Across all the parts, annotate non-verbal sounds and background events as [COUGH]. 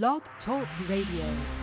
Blog Talk Radio.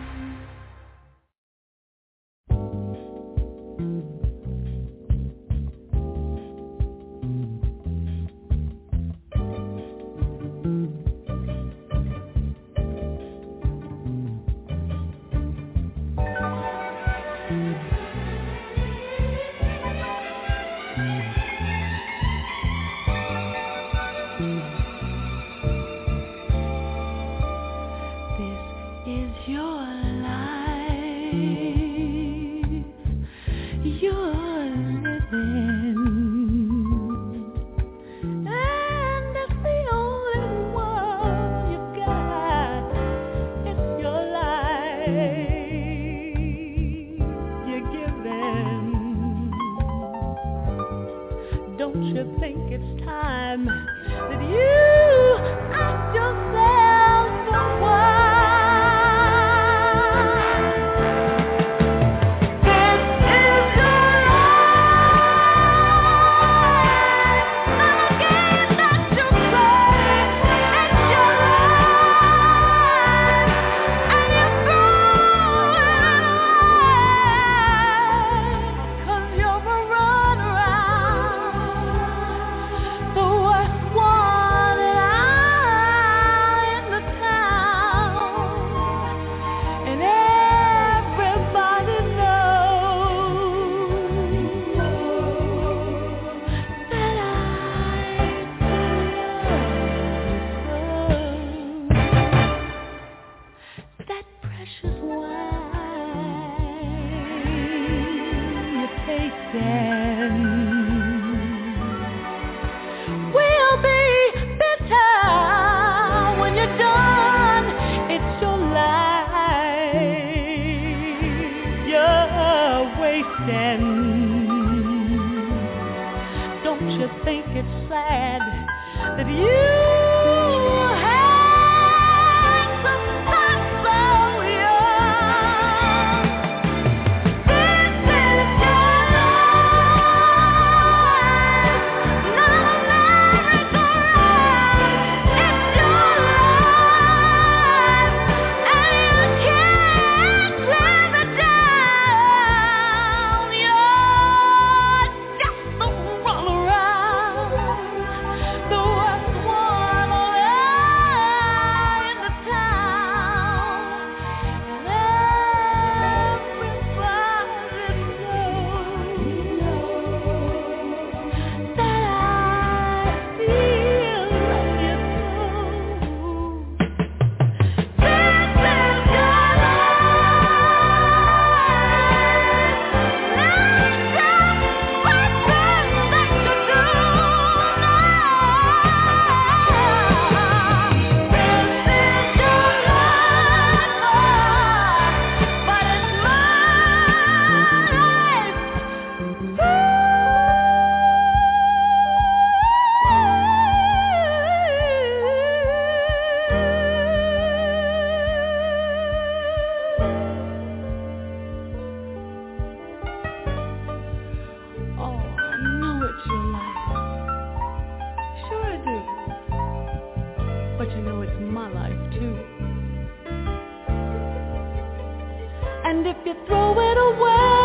And if you throw it away,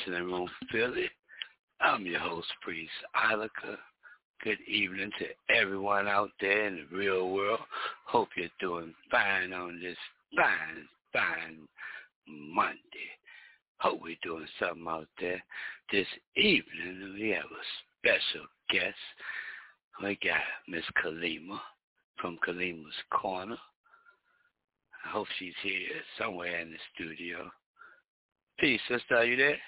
Listening Room Philly. I'm your host, Priest Ilika. Good evening to everyone out there in the real world. Hope you're doing fine on this fine, fine Monday. Hope we're doing something out there. This evening, we have a special guest. We got Miss Kalima from Kalima's Corner. I hope she's here somewhere in the studio. Peace, sister. Are you there?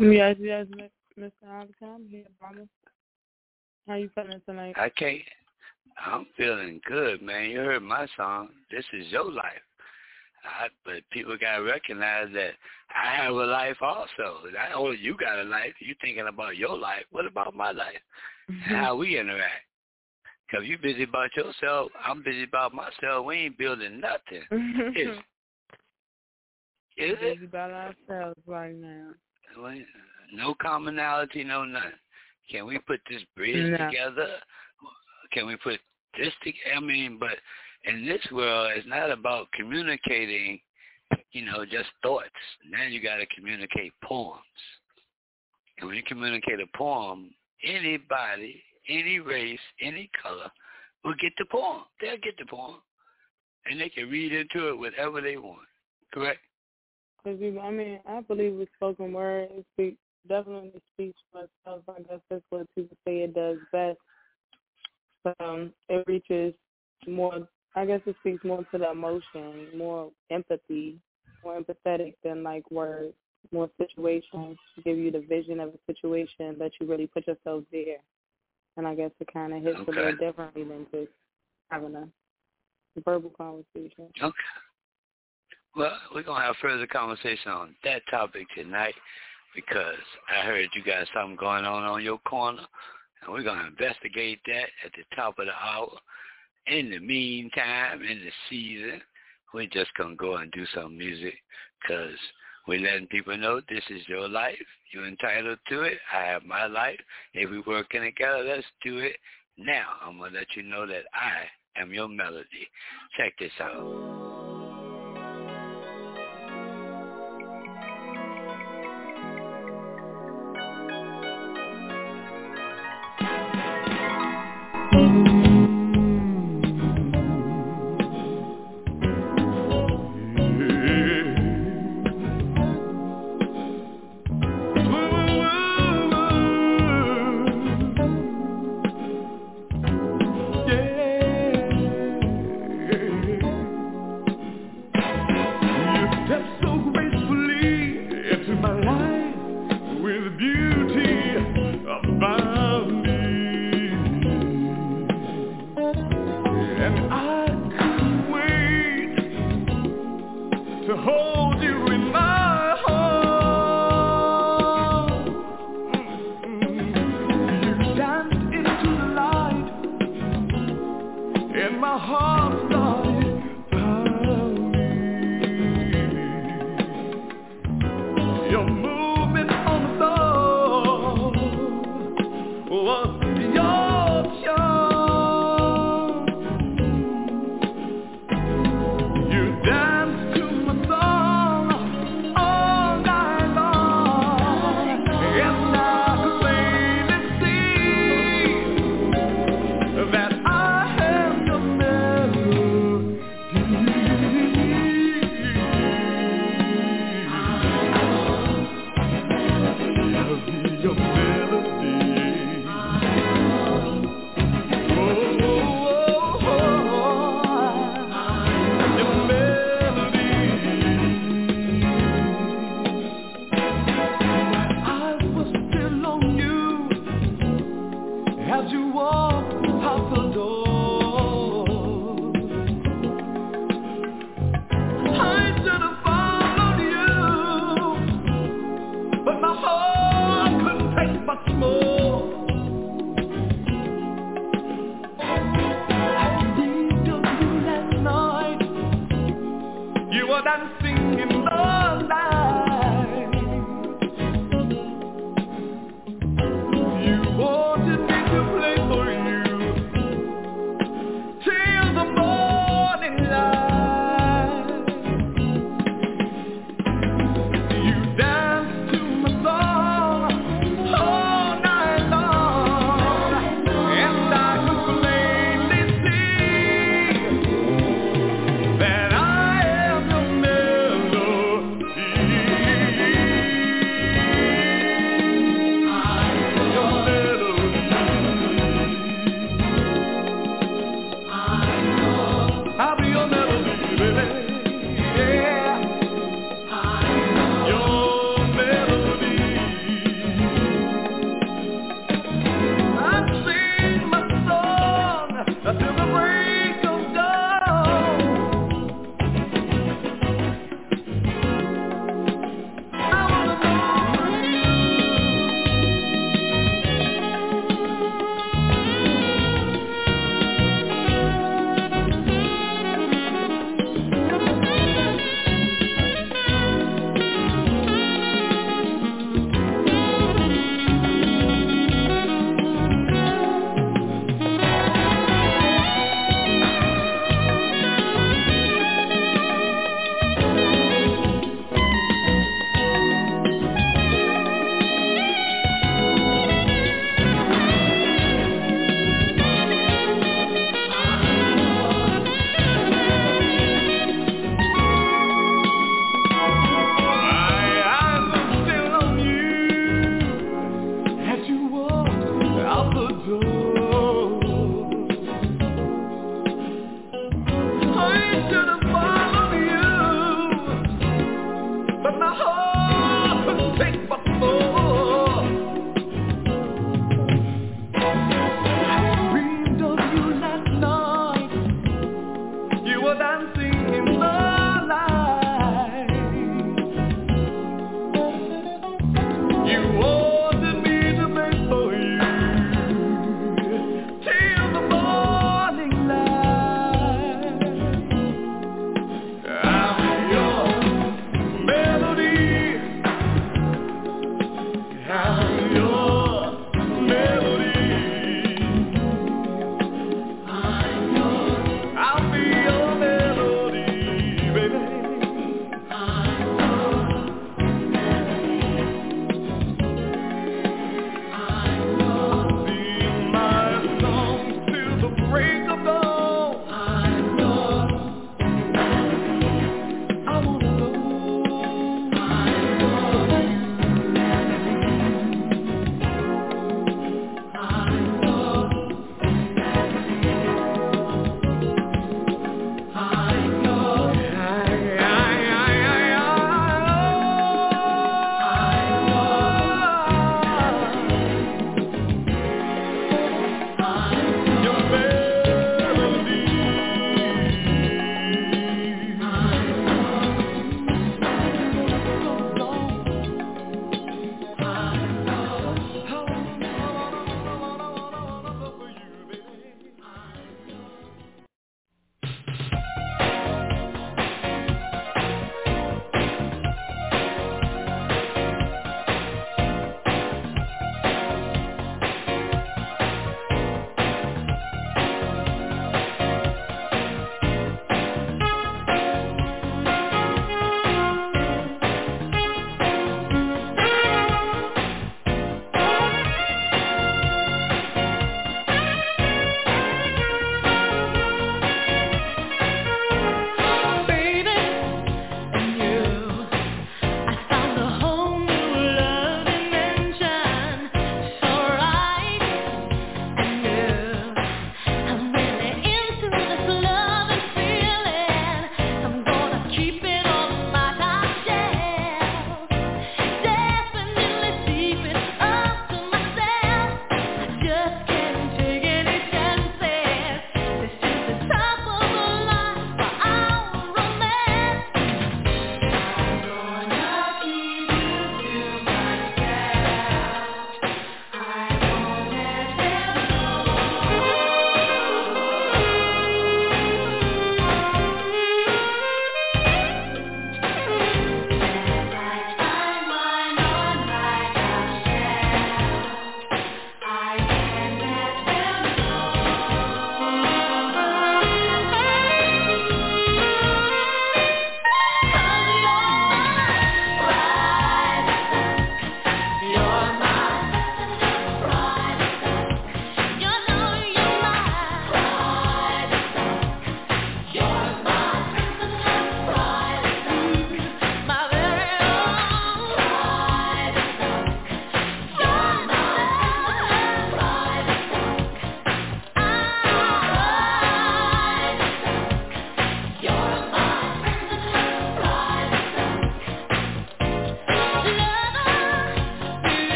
Yes, yes, Mr. Alex, here, Mama. How you feeling tonight? I can't. I'm feeling good, man. You heard my song. This is your life. I, but people got to recognize that I have a life also. Not only you got a life, you thinking about your life. What about my life? Mm-hmm. How we interact? Because you busy about yourself, I'm busy about myself. We ain't building nothing. Mm-hmm. is, is it? Busy about ourselves right now. No commonality, no nothing. Can we put this bridge no. together? Can we put this together? I mean, but in this world, it's not about communicating, you know, just thoughts. Now you got to communicate poems. And when you communicate a poem, anybody, any race, any color will get the poem. They'll get the poem. And they can read into it whatever they want. Correct? Cause I mean, I believe with spoken word, it speaks, definitely speaks for itself. I guess that's what people say it does best. Um, it reaches more I guess it speaks more to the emotion, more empathy, more empathetic than like words, more situations, give you the vision of a situation that you really put yourself there. And I guess it kind of hits okay. a little differently than just having a verbal conversation. Okay. Well, we're going to have further conversation on that topic tonight because I heard you got something going on on your corner, and we're going to investigate that at the top of the hour. In the meantime, in the season, we're just going to go and do some music because we're letting people know this is your life. You're entitled to it. I have my life. If we're working together, let's do it. Now, I'm going to let you know that I am your melody. Check this out.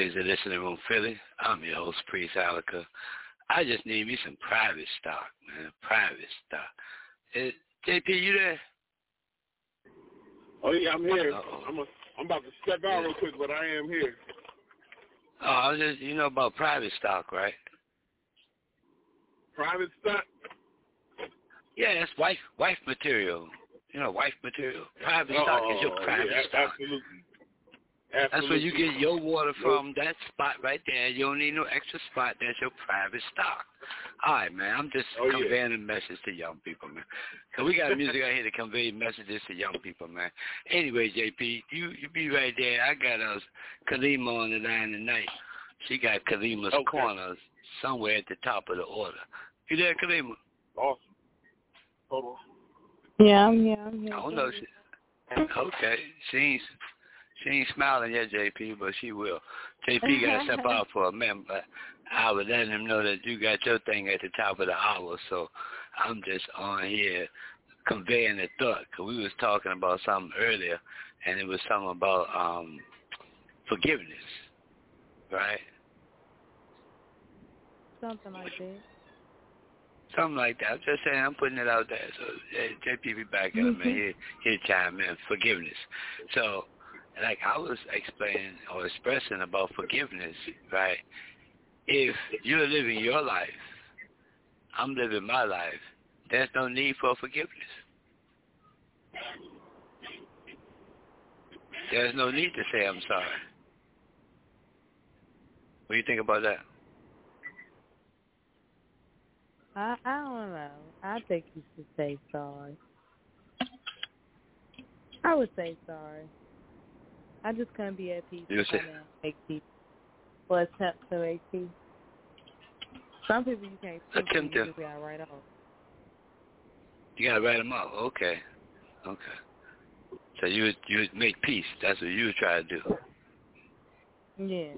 Is the Listening Room Philly. I'm your host, Priest Ilika. I just need me some private stock, man. Private stock. Eh, is, JP, you there? Oh yeah, I'm here. I'm a, I'm about to step out real quick, but I am here. Oh, I was just you know about private stock, right? Private stock? Yeah, it's wife wife material. You know, wife material. Private oh, stock is your private yeah, stock. Absolutely. That's where you get your water from. That spot right there. You don't need no extra spot. That's your private stock. All right, man. I'm just oh, conveying yeah. a message to young people, man. Cause we got music out here to convey messages to young people, man. Anyway, JP, you you be right there. I got us Kalima on the line tonight. She got Kalima's okay. corner somewhere at the top of the order. You there, Kalima? Awesome. Hold on. Yeah, I'm here. I'm here. I don't know. She, okay, she ain't she ain't smiling yet, JP, but she will. JP got to step [LAUGHS] out for a minute, but I was letting him know that you got your thing at the top of the hour, so I'm just on here conveying the thought. Cause we was talking about something earlier, and it was something about um forgiveness, right? Something like that. Something like that. I'm just saying, I'm putting it out there. So JP be back in a minute. He'll, he'll chime in. Forgiveness. So like I was explaining or expressing about forgiveness, right? If you're living your life, I'm living my life, there's no need for forgiveness. There's no need to say I'm sorry. What do you think about that? I I don't know. I think you should say sorry. I would say sorry. I just couldn't be at peace. You say, make peace. Or attempt to make peace. Some people you can't speak to, you Attempt to. just gotta write off. you gotta write them out. Okay, okay. So you would you would make peace. That's what you would try to do. Yeah.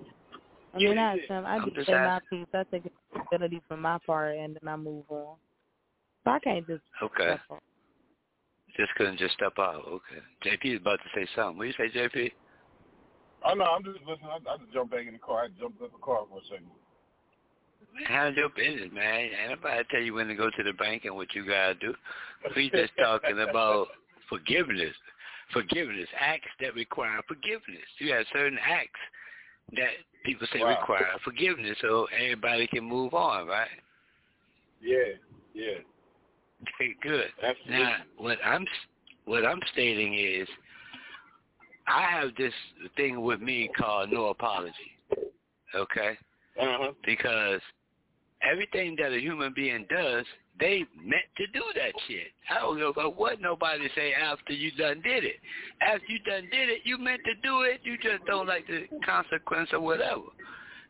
I mean, I attempt. I just say my peace. I take responsibility for my part, and then I move on. So I can't just. Okay. Just couldn't just step out. Okay. JP is about to say something. What do you say, JP? Oh no, I'm just listening. I, I just jumped back in the car. I jumped in the car for a second. Handle your business, man. Ain't nobody tell you when to go to the bank and what you gotta do. We just talking about forgiveness. Forgiveness. Acts that require forgiveness. You have certain acts that people say Wow. require forgiveness so everybody can move on, right? Yeah, yeah. Okay, good. Absolutely. Now, what I'm what I'm stating is, I have this thing with me called no apology. Okay, Uh-huh. because everything that a human being does, they meant to do that shit. I don't give about what nobody say after you done did it. After you done did it, you meant to do it. You just don't like the consequence or whatever.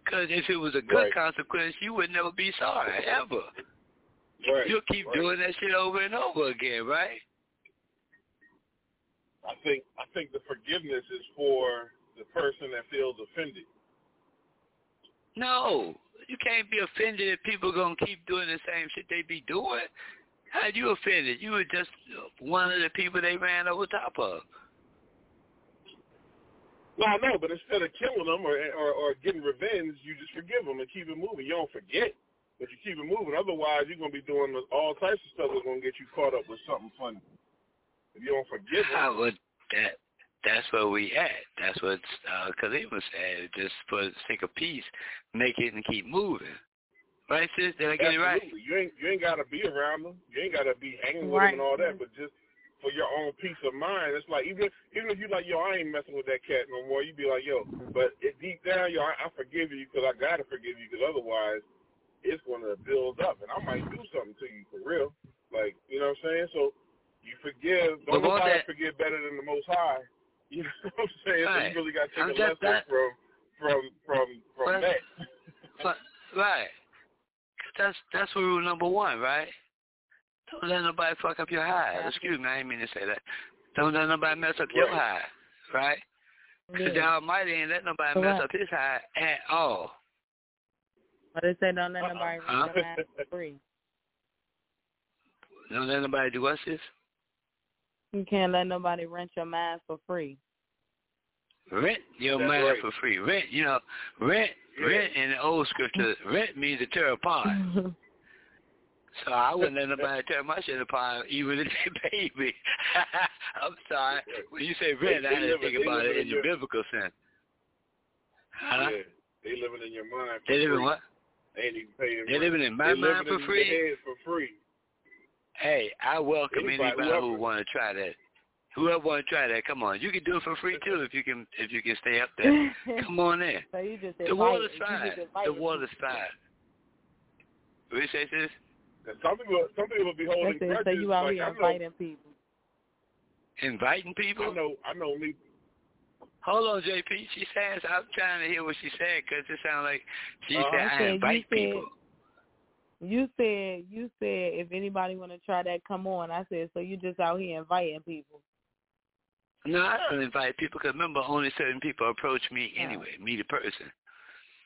Because if it was a good Right. consequence, you would never be sorry ever. Right. You'll keep right. doing that shit over and over again, right? I think I think the forgiveness is for the person that feels offended. No, you can't be offended if people are gonna keep doing the same shit they be doing. How you offended? You were just one of the people they ran over top of. No, I know, but instead of killing them or, or or getting revenge, you just forgive them and keep it moving. You don't forget, but you keep it moving. Otherwise, you're gonna be doing all types of stuff that's gonna get you caught up with something funny. If you don't forgive them, How would that? That's where we at. That's what uh, Kalima said. Just for the sake of peace, make it and keep moving. Right, sis? Did I get it right? absolutely, you ain't you ain't gotta be around them. You ain't gotta be hanging with Right. them and all that. But just for your own peace of mind, it's like even even if you like, yo, I ain't messing with that cat no more. You'd be like, yo, but it, deep down, yo, I, I forgive you because I gotta forgive you because otherwise, it's gonna build up, and I might do something to you for real. Like you know what I'm saying? So you forgive. Don't But nobody that- forgive better than the Most High. [LAUGHS] You know what I'm saying? So you really got to I'm take a lesson that- from from from from But- that. [LAUGHS] But, right. That's that's rule number one, right? Don't let nobody fuck up your high. Excuse me, I didn't mean to say that. Don't let nobody mess up your Right. high, right? Because the Almighty ain't let nobody mess up his high at all. But they say don't let uh-uh. nobody Huh? rent your ass for free. Don't let nobody do what's this? You can't let nobody rent your mind for free. Rent your That's mind right. for free. Rent, you know, rent, Yeah. rent in the old scripture, rent means to tear apart. [LAUGHS] So I wouldn't let nobody tear my shit apart, even if they [LAUGHS] paid me. [LAUGHS] I'm sorry. When you say rent, They- I they didn't think about it in in the your- biblical sense. Huh? Yeah, they living in your mind. For They live in free. what? They ain't even paying. They living in my they mind living for in free? Your head for free. Hey, I welcome Anybody, anybody whoever. who want to try that. Whoever want to try that, come on. You can do it for free too if you can if you can stay up there. [LAUGHS] Come on in. so you just The invite- water's fine. The water's people. fine. What you say, sis? And some people, some people be holding That's it. So you out like, here I know, inviting people. Inviting I people? know, I know me. Hold on, JP. She says I'm trying to hear what she said because it sounds like she Uh-huh. said You I said- you invite said- people. You said you said if anybody want to try that, come on. I said so you just out here inviting people. No, I don't invite people because remember, only certain people approach me anyway, me the person.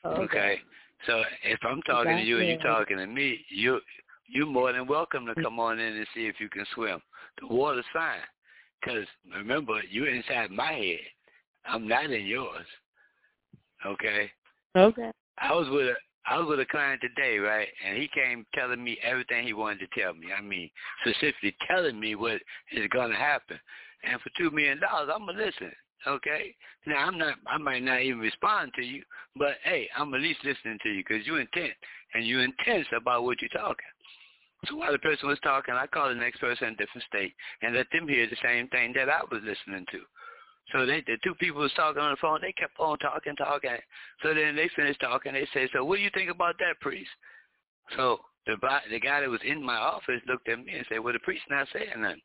Oh, Okay. So if I'm talking to you and you're talking to me, you you're more than welcome to come on in and see if you can swim. The water's fine, because remember you're inside my head. I'm not in yours. Okay. Okay. I was with a I was with a client today, right? And he came telling me everything he wanted to tell me. I mean, specifically telling me what is gonna happen. And for two million dollars, I'm gonna listen. Okay. Now I'm not. I might not even respond to you, but hey, I'm at least listening to you because you're intent and you're intense about what you're talking. So while the person was talking, I called the next person in a different state and let them hear the same thing that I was listening to. So they, the two people was talking on the phone. They kept on talking, talking. So then they finished talking. They said, "So what do you think about that, priest?" So the the guy that was in my office looked at me and said, "Well, the priest not saying nothing."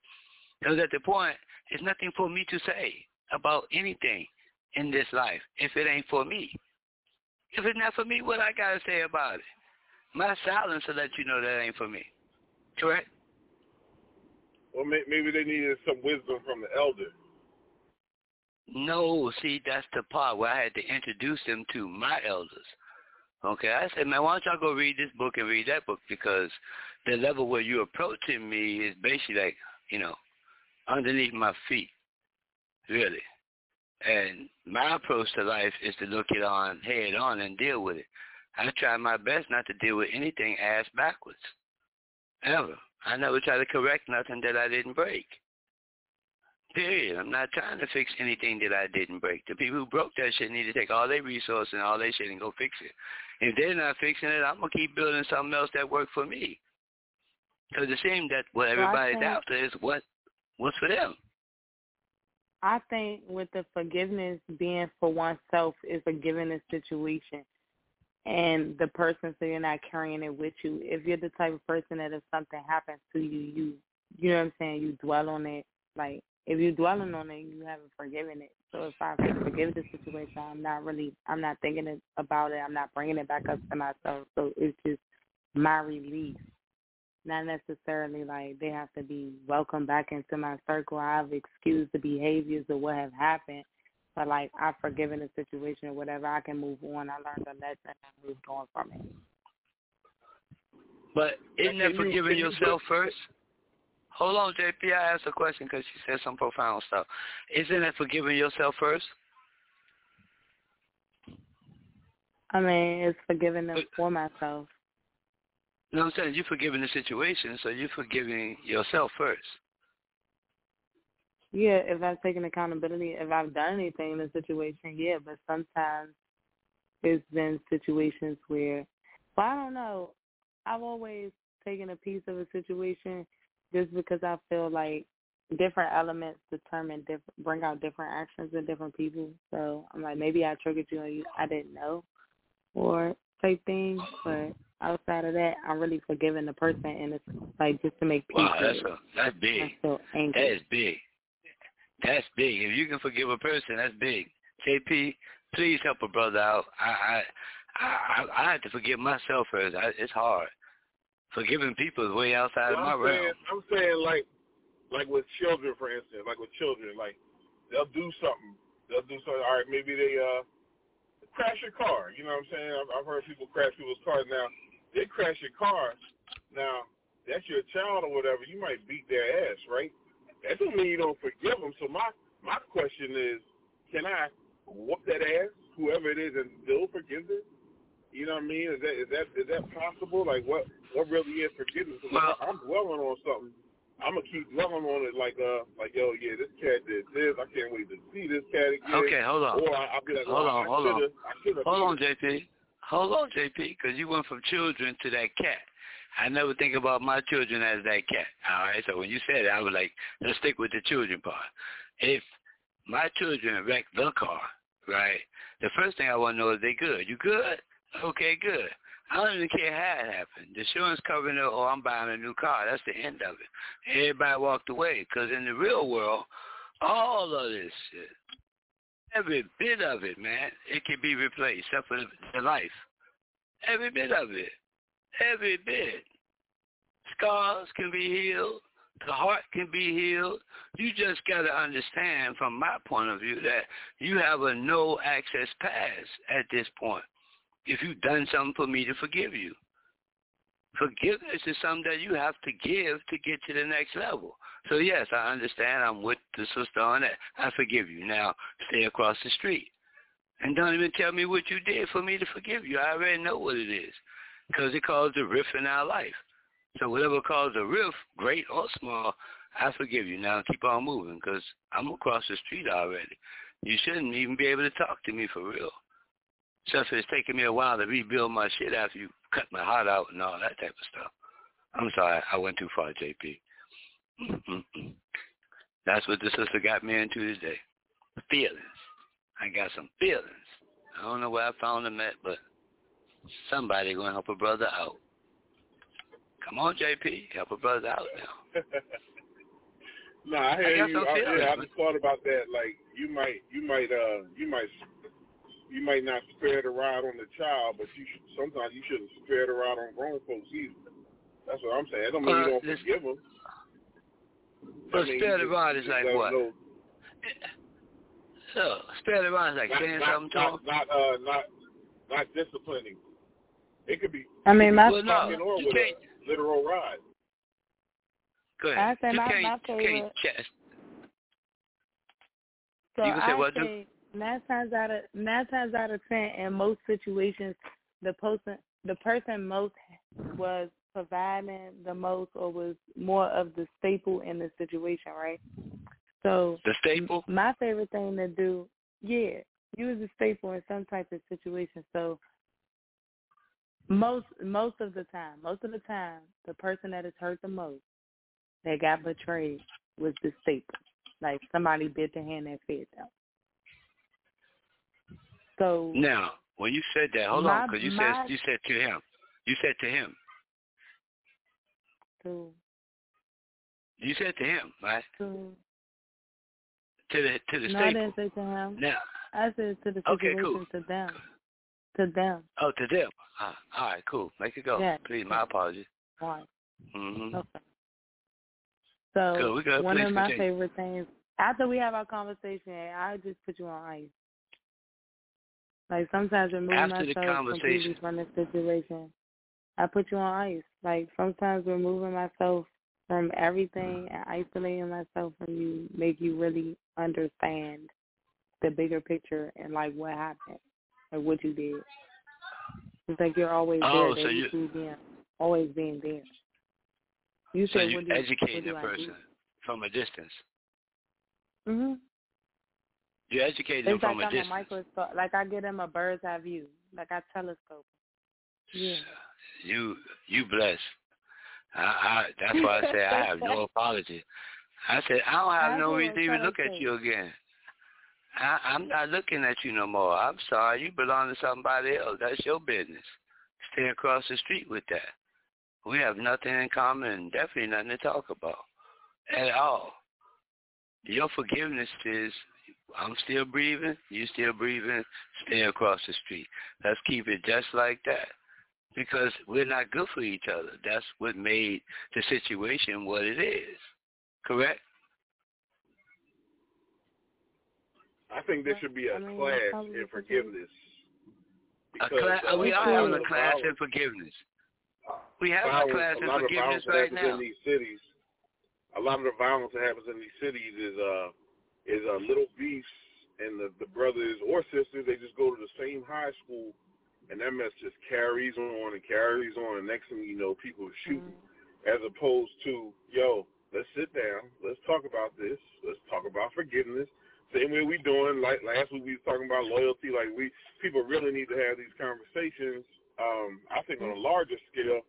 Because at the point, it's nothing for me to say about anything in this life if it ain't for me. If it's not for me, what I gotta say about it? My silence will let you know that ain't for me. Correct? Well, maybe they needed some wisdom from the elder. No, see, that's the part where I had to introduce them to my elders. Okay, I said, man, why don't y'all go read this book and read that book because the level where you're approaching me is basically like, you know, underneath my feet, really. And my approach to life is to look it on head on and deal with it. I try my best not to deal with anything ass backwards, ever. I never try to correct nothing that I didn't break. Period. I'm not trying to fix anything that I didn't break. The people who broke that shit need to take all their resources and all their shit and go fix it. If they're not fixing it, I'm gonna keep building something else that worked for me. Because it seems that what everybody's think- after is what what's for them. I think with the forgiveness being for oneself is a given a situation and the person so you're not carrying it with you. If you're the type of person that if something happens to you, you you know what I'm saying, you dwell on it. Like if you're dwelling on it, you haven't forgiven it. So if I forgive the situation, I'm not really, I'm not thinking it, about it. I'm not bringing it back up to myself. So it's just my release. Not necessarily like they have to be welcomed back into my circle. I've excused the behaviors of what have happened, but like I've forgiven the situation or whatever. I can move on. I learned a lesson and moved on from it. But isn't Now, that forgiving you yourself break- first? Hold on, JP. I asked a question because she said some profound stuff. Isn't that forgiving yourself first? I mean, it's forgiving them for myself. You know what I'm saying? You're forgiving the situation, so you're forgiving yourself first. Yeah, if I've taken accountability, if I've done anything in the situation, yeah. But sometimes there's been situations where, well, I don't know. I've always taken a piece of a situation just because I feel like different elements determine different, bring out different actions in different people. So I'm like, maybe I triggered you and you, I didn't know, or type thing. But outside of that, I'm really forgiving the person, and it's like just to make peace. Wow, that's a that's big. I'm still angry. That is big. That's big. If you can forgive a person, that's big. JP, please help a brother out. I I I, I have to forgive myself first. I, it's hard. Forgiving people is way outside Well, of my I'm realm. saying, I'm saying like, like with children, for instance, like with children, like they'll do something. They'll do something. All right, maybe they uh crash your car. You know what I'm saying? I've, I've heard people crash people's cars. Now they crash your car. Now that's your child or whatever. You might beat their ass, right? That doesn't mean you don't forgive them. So my my question is, can I whoop that ass, whoever it is, and still forgive them? You know what I mean? Is that is that is that possible? Like what what really is forgiveness? Well, I'm dwelling on something. I'm gonna keep dwelling on it like uh like yo yeah this cat did this I can't wait to see this cat again. Okay, hold on. Or I, will be like, hold well, on, hold on, hold on, JP. Hold on, JP, because you went from children to that cat. I never think about my children as that cat. All right, so when you said it, I was like, let's stick with the children part. If my children wreck the car, right, the first thing I want to know is they good. You good? Okay, good. I don't even care how it happened. The insurance it, or oh, I'm buying a new car. That's the end of it. Everybody walked away because in the real world, all of this shit, every bit of it, man, it can be replaced except for the life. Every bit of it. Every bit. Scars can be healed. The heart can be healed. You just got to understand from my point of view that you have a no access pass at this point if you've done something for me to forgive you. Forgiveness is something that you have to give to get to the next level. So yes, I understand. I'm with the sister on that. I forgive you. Now stay across the street. And don't even tell me what you did for me to forgive you. I already know what it is. Because it caused a rift in our life. So whatever caused a rift, great or small, I forgive you. Now keep on moving because I'm across the street already. You shouldn't even be able to talk to me for real. Except it's taking me a while to rebuild my shit after you cut my heart out and all that type of stuff. I'm sorry, I went too far, JP. [CLEARS THROAT] That's what the sister got me into today. Feelings. I got some feelings. I don't know where I found them at, but somebody gonna help a brother out. Come on, JP, help a brother out now. [LAUGHS] nah, I hear I you. I, yeah, I just thought about that. Like you might, you might, uh, you might you might not spare the ride on the child, but you should, sometimes you shouldn't spare the ride on grown folks either. That's what I'm saying. I don't mean uh, you don't forgive them. But I mean, spare the ride is like what? Know. So spare the ride is like not, saying not, something not, to them. Not uh, not not disciplining. It could be. I mean, my well, no, you can't, literal ride. Go ahead. I say you my, can't, my favorite. You can't chest. So you can say I what? Say, nine times out of nine times out of ten, in most situations, the person the person most was providing the most or was more of the staple in the situation, right? So the staple. My favorite thing to do, yeah, you was a staple in some type of situation. So most most of the time, most of the time, the person that is hurt the most, that got betrayed, was the staple. Like somebody bit the hand that fed them. So now, when you said that, hold my, on, because you my, said you said to him, you said to him. To. You said to him, right? To. To the to the no, staple. I didn't say to him. Now. I said to the okay, situation cool. to them. To them. Oh, to them. Ah, all right, cool. Make it go. Yeah. Please, my apologies. One. Mm-hmm. Okay. So one Please of my continue. favorite things after we have our conversation, I just put you on ice. Like sometimes remove After myself completely from the situation. I put you on ice. Like sometimes removing myself from everything and isolating myself from you make you really understand the bigger picture and like what happened and what you did. It's like you're always oh, there. So you, you being, always being there. You so said, you educate the do person from a distance. Mhm. You educate them from like a I'm distance. a microscope. Like I get them a bird's eye view. Like I telescope. Yeah. You you blessed. I, I that's why I say I have no [LAUGHS] apology. I said I don't have That's no reason to even look at you again. I, I'm not looking at you no more. I'm sorry. You belong to somebody else. That's your business. Stay across the street with that. We have nothing in common and definitely nothing to talk about at all. Your forgiveness is I'm still breathing, you still breathing, stay across the street. Let's keep it just like that. Because we're not good for each other. That's what made the situation what it is. Correct? I think there should be a I mean, class in forgiveness. A Because, class, uh, we a are having a class in forgiveness. We have violence, a class a in lot of forgiveness violence that right happens now. in these cities. A lot of the violence that happens in these cities is uh is uh, little beefs and the, the brothers or sisters they just go to the same high school, and that mess just carries on and carries on. And next thing you know, people are shooting, mm-hmm. as opposed to yo, let's sit down, let's talk about this, let's talk about forgiveness. Same way we doing. Like last week, we was talking about loyalty. Like we people really need to have these conversations. Um, I think on a larger scale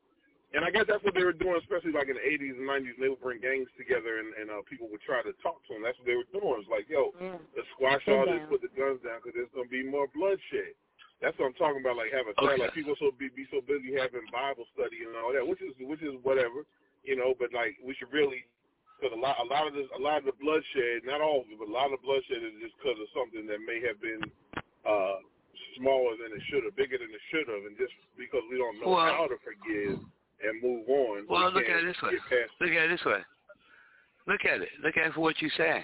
and I guess that's what they were doing, especially like in the 80s and 90s. They would bring gangs together, and, and uh, people would try to talk to them. That's what they were doing. It's like, yo, mm. let's squash all this, put the guns down, because there's gonna be more bloodshed. That's what I'm talking about. Like having okay. like people so be be so busy having Bible study and all that, which is which is whatever, you know. But like we should really, because a lot a lot of this a lot of the bloodshed, not all of it, but a lot of the bloodshed is just because of something that may have been uh smaller than it should have, bigger than it should have, and just because we don't know well, how to forgive and move on. Well, we look at it this way. Look at it this way. Look at it. Look at it for what you say.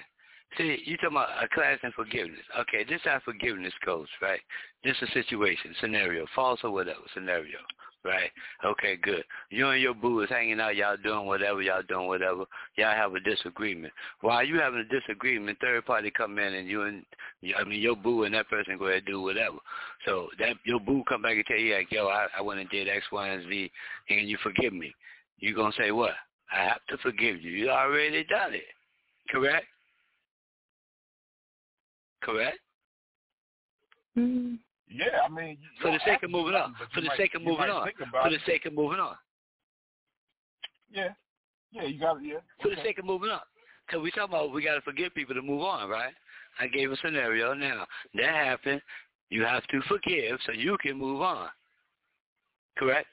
See, you talking about a class in forgiveness. Okay, this is how forgiveness goes, right? This is a situation, scenario, false or whatever, scenario right? Okay, good. You and your boo is hanging out, y'all doing whatever, y'all doing whatever. Y'all have a disagreement. While you having a disagreement, third party come in and you and I mean your boo and that person go ahead and do whatever. So that your boo come back and tell you like, yo, I, I went and did X, Y, and Z, and you forgive me. You gonna say what? I have to forgive you. You already done it. Correct? Correct? Mm-hmm. Yeah, I mean, for the sake of moving on. For the sake of moving on. For the sake of moving on. Yeah, yeah, you got it. Yeah. For the sake of moving on, because we talking about we got to forgive people to move on, right? I gave a scenario. Now that happened. You have to forgive so you can move on. Correct?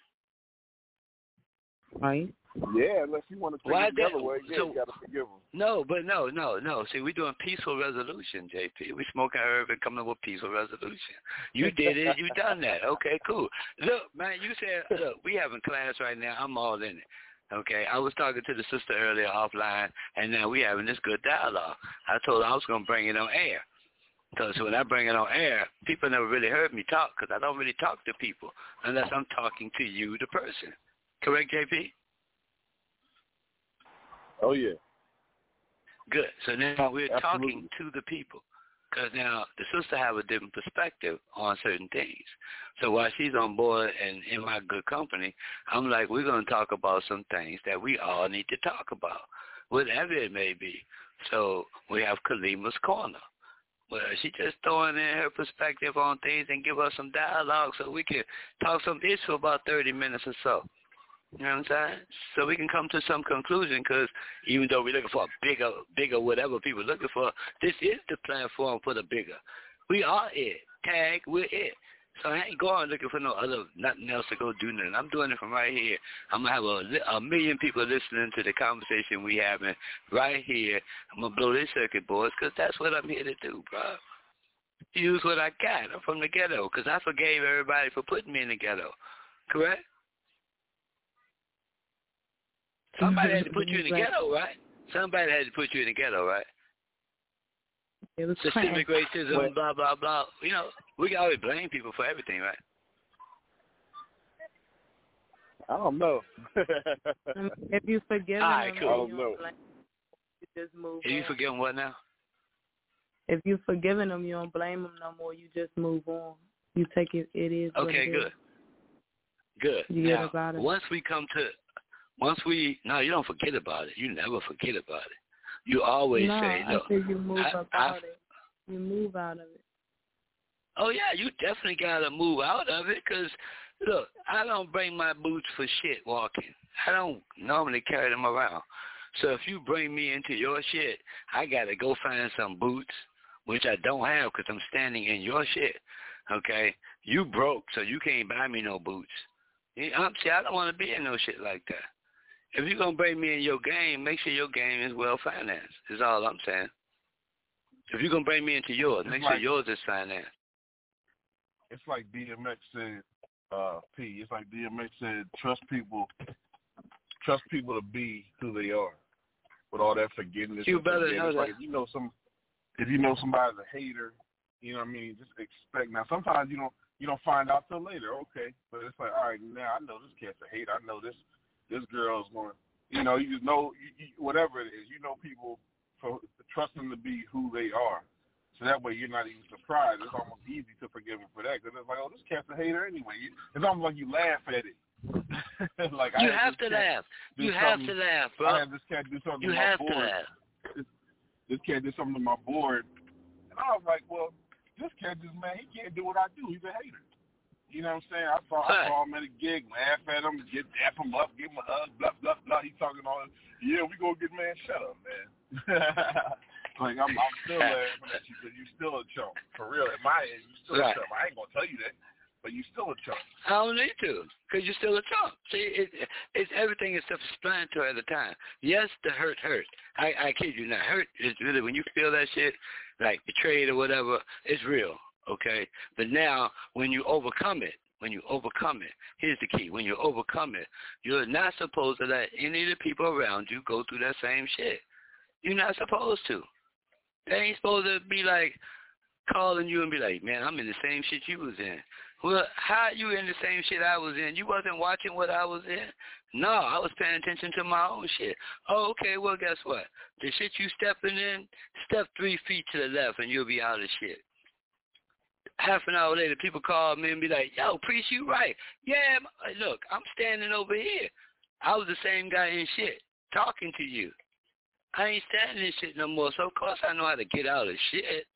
Right. Yeah, unless you want to take it the other way, yeah, so, you got to forgive them. No, but no, no, no. See, we're doing peaceful resolution, JP. We smoking herb and coming up with peaceful resolution. You did it. You done that. Okay, cool. Look, man, you said, look, we having class right now. I'm all in it. Okay, I was talking to the sister earlier offline, and now we having this good dialogue. I told her I was going to bring it on air. Because when I bring it on air, people never really heard me talk because I don't really talk to people unless I'm talking to you, the person. Correct, JP? Oh yeah. Good. So now we're Absolutely. talking to the people. Because now the sister have a different perspective on certain things. So while she's on board and in my good company, I'm like, we're going to talk about some things that we all need to talk about, whatever it may be. So we have Kalima's Corner. Well, she just throwing in her perspective on things and give us some dialogue so we can talk some for about 30 minutes or so. You know what I'm saying? So we can come to some conclusion because even though we're looking for a bigger, bigger whatever people looking for, this is the platform for the bigger. We are it. Tag, we're it. So I ain't going looking for no other, nothing else to go do nothing. I'm doing it from right here. I'm going to have a, a million people listening to the conversation we having right here. I'm going to blow their circuit boards because that's what I'm here to do, bro. Use what I got. I'm from the ghetto because I forgave everybody for putting me in the ghetto. Correct? Somebody had to put you in the ghetto, right? Somebody had to put you in the ghetto, right? It was Systemic racism, blah, blah, blah. You know, we can always blame people for everything, right? I don't know. [LAUGHS] Um, if you forgive All right, them, cool. I don't know. you just move If you forgive them what now? If you've forgiven them, you don't blame them no more. You just move on. You take it. It is. Okay, it good. Is. Good. You now, get about it. once we come to once we no, you don't forget about it. You never forget about it. You always no, say, no. I think you move I, I, it. You move out of it. Oh yeah, you definitely gotta move out of it because look, I don't bring my boots for shit walking. I don't normally carry them around. So if you bring me into your shit, I gotta go find some boots, which I don't have because I'm standing in your shit. Okay, you broke, so you can't buy me no boots. I'm see, I don't want to be in no shit like that. If you're gonna bring me in your game, make sure your game is well financed. Is all I'm saying. If you're gonna bring me into yours, make like, sure yours is financed. It's like DMX said, uh, P. It's like DMX said, trust people, trust people to be who they are, with all that forgiveness. You better know that. Like if you know some, if you know somebody's a hater, you know what I mean. Just expect. Now sometimes you don't you don't find out till later. Okay, but it's like all right, now I know this cat's a hater. I know this this girl's going. You know, you know, you, you, whatever it is, you know, people for trust them to be who they are. So that way you're not even surprised. It's almost easy to forgive him for that because it's like, oh, this cat's a hater anyway. It's almost like you laugh at it. [LAUGHS] like you I have to laugh. You have to laugh, bro. I had this cat do something you to my have board. to laugh. This, this cat did something to my board, and I was like, well, this cat just man, he can't do what I do. He's a hater. You know what I'm saying? I saw I saw him at a gig, laugh at him, get dap him up, give him a hug, blah blah blah. He talking all, yeah, we gonna get man. Shut up, man. [LAUGHS] like I'm, I'm still laughing at you because you still a chump for real. At my age, you still Right. a chump. I ain't gonna tell you that, but you still a chump. I don't need to, because you're still a chump. See, it, it's everything is self-explanatory at the time. Yes, the hurt hurt. I, I kid you not. Hurt is really when you feel that shit, like betrayed or whatever, it's real, okay? But now, when you overcome it, when you overcome it, here's the key. When you overcome it, you're not supposed to let any of the people around you go through that same shit. You're not supposed to. They ain't supposed to be like calling you and be like, man, I'm in the same shit you was in. Well, how you in the same shit I was in? You wasn't watching what I was in? No, I was paying attention to my own shit. Oh, okay, well, guess what? The shit you stepping in, step three feet to the left and you'll be out of shit. Half an hour later, people call me and be like, yo, Priest, you right. Yeah, uh, look, I'm standing over here. I was the same guy in shit, talking to you. I ain't standing in shit no more, so of course I know how to get out of shit.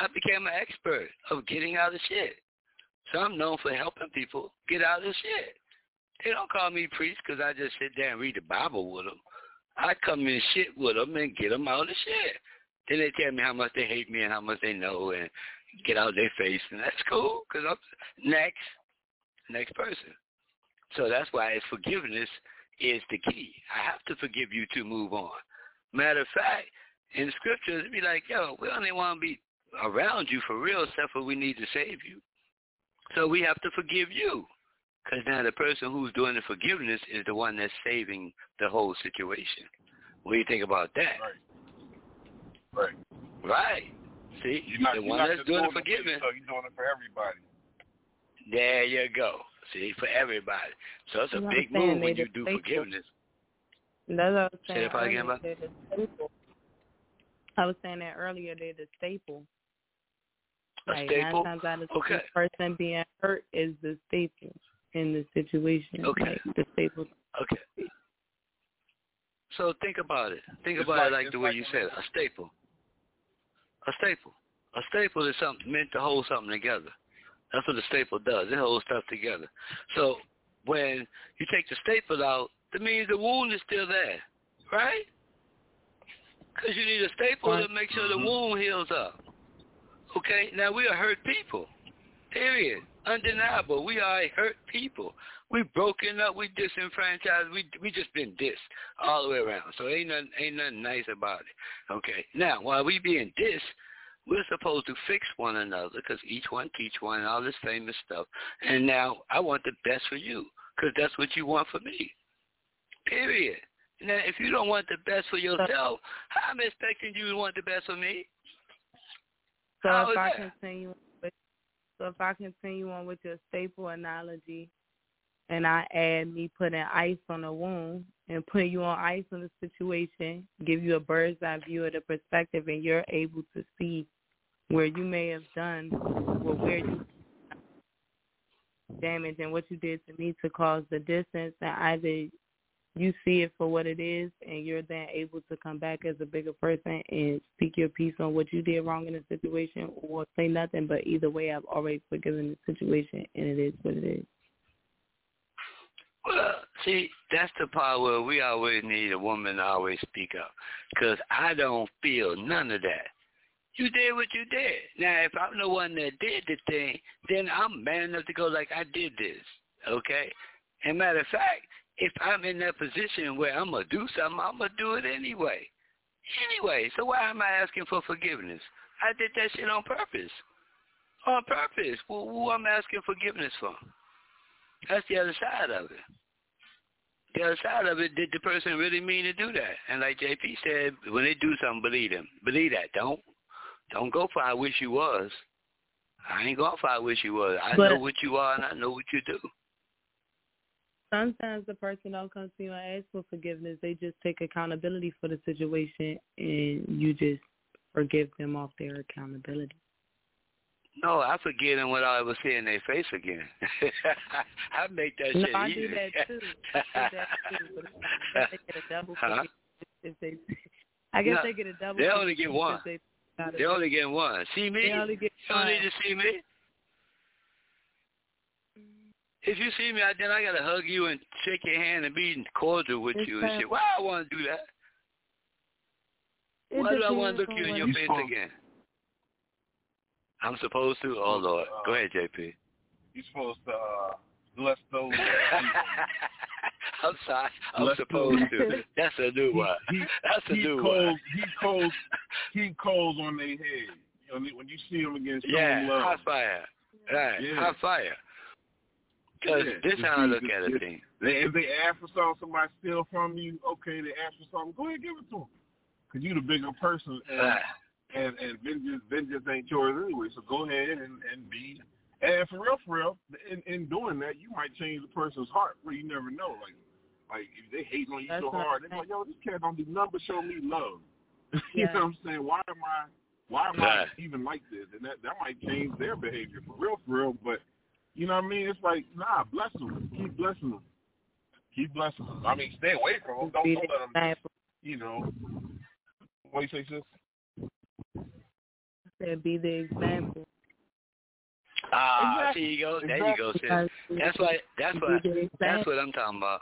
I became an expert of getting out of shit. So I'm known for helping people get out of shit. They don't call me priest because I just sit there and read the Bible with them. I come in shit with them and get them out of shit. Then they tell me how much they hate me and how much they know and get out of their face, and that's cool because I'm next, next person. So that's why it's forgiveness is the key. I have to forgive you to move on. Matter of fact, in scriptures, it be like, yo, we only want to be around you for real, except for we need to save you. So we have to forgive you. Because now the person who's doing the forgiveness is the one that's saving the whole situation. What do you think about that? Right. Right. Right. See, You're not, the you're one not that's just doing the it for forgiveness. yourself, You're doing it for everybody. There you go. See, for everybody. So it's a You big what I'm saying? move when you do faithful. forgiveness. That's what I was Say saying. that part again, earlier, they're the staple. I was saying that earlier. They're the staple. A Like staple? nine times out of Okay. the person being hurt is the staple in the situation. Okay. Like the staple. Okay. So think about it. Think It's about like- it like the way like you said it. A staple. A staple. A staple is something meant to hold something together. That's what a staple does. It holds stuff together. So when you take the staple out, that means the wound is still there, right? Because you need a staple to make sure the Mhm. wound heals up. Okay? Now we are hurt people. Period. Undeniable. We are hurt people. We broken up. We disenfranchised. We we just been dissed all the way around. So ain't nothing ain't nothing nice about it. Okay. Now while we being dissed, we're supposed to fix one another because each one teach one and all this famous stuff. And now I want the best for you because that's what you want for me. Period. Now if you don't want the best for yourself, how am I expecting you to want the best for me? So How if I that? continue, with, so if I continue on with your staple analogy, and I add me putting ice on a wound and putting you on ice on the situation, give you a bird's eye view of the perspective, and you're able to see where you may have done or where you damage and what you did to me to cause the distance, and either you see it for what it is and you're then able to come back as a bigger person and speak your piece on what you did wrong in the situation or say nothing but either way I've already forgiven the situation and it is what it is. Well, [SIGHS] see, that's the part where we always need a woman to always speak up. Because I don't feel none of that. You did what you did. Now, if I'm the one that did the thing, then I'm man enough to go like, I did this, okay? And matter of fact, if I'm in that position where I'm going to do something, I'm going to do it anyway. Anyway, so why am I asking for forgiveness? I did that shit on purpose. On purpose. Well, who I'm asking forgiveness for? That's the other side of it. The other side of it, did the person really mean to do that? And like JP said, when they do something, believe them. Believe that. Don't don't go for I wish you was. I ain't going for I wish you was. I But- know what you are and I know what you do. Sometimes the person don't come to you and ask for forgiveness. They just take accountability for the situation and you just forgive them off their accountability. No, I forgive them without ever seeing their face again. [LAUGHS] I make that no, shit I easy. do that too. I do that too. But I they get a [LAUGHS] double Huh? if they. I guess No, they get a double. they only get one. They. They only get one. See me? They only get You don't one. need to see me. If you see me, I- then I gotta hug you and shake your hand and be cordial with It's you and shit. Why I want to do that? Why do I want to look you in your You face again? I'm supposed to. Oh Lord, go ahead, JP. You're supposed to uh, bless those. that [LAUGHS] I'm sorry. I'm Let's supposed to. That's a new one. He, That's a he new coals, one. he calls, he calls on their head. You know, when you see them again, show Yeah, love. hot fire. Right, Yeah. hot fire. Because Yeah, this it's how I look at a It's- thing. If they ask for something, somebody steal from you, okay, they ask for something, go ahead and give it to them. Because you're the bigger person, and, Right. And, and vengeance, vengeance ain't yours anyway, so go ahead and, and be. And for real, for real, in, in doing that, you might change the person's heart where you never know. Like, like if they hating on you That's so hard, they're like, yo, this cat don't do nothing but show me love. [LAUGHS] you know what I'm saying? Why am I, why am I even like this? And that, that might change their behavior for real, for real, but you know what I mean? It's like, nah, bless them. Keep blessing them. Keep blessing them. I mean, stay away from them. Don't, don't let them, you know. What do you say, sis? Said be the example. Ah, Exactly. there you go. There you go, sis. That's what. That's what. That's what I'm talking about.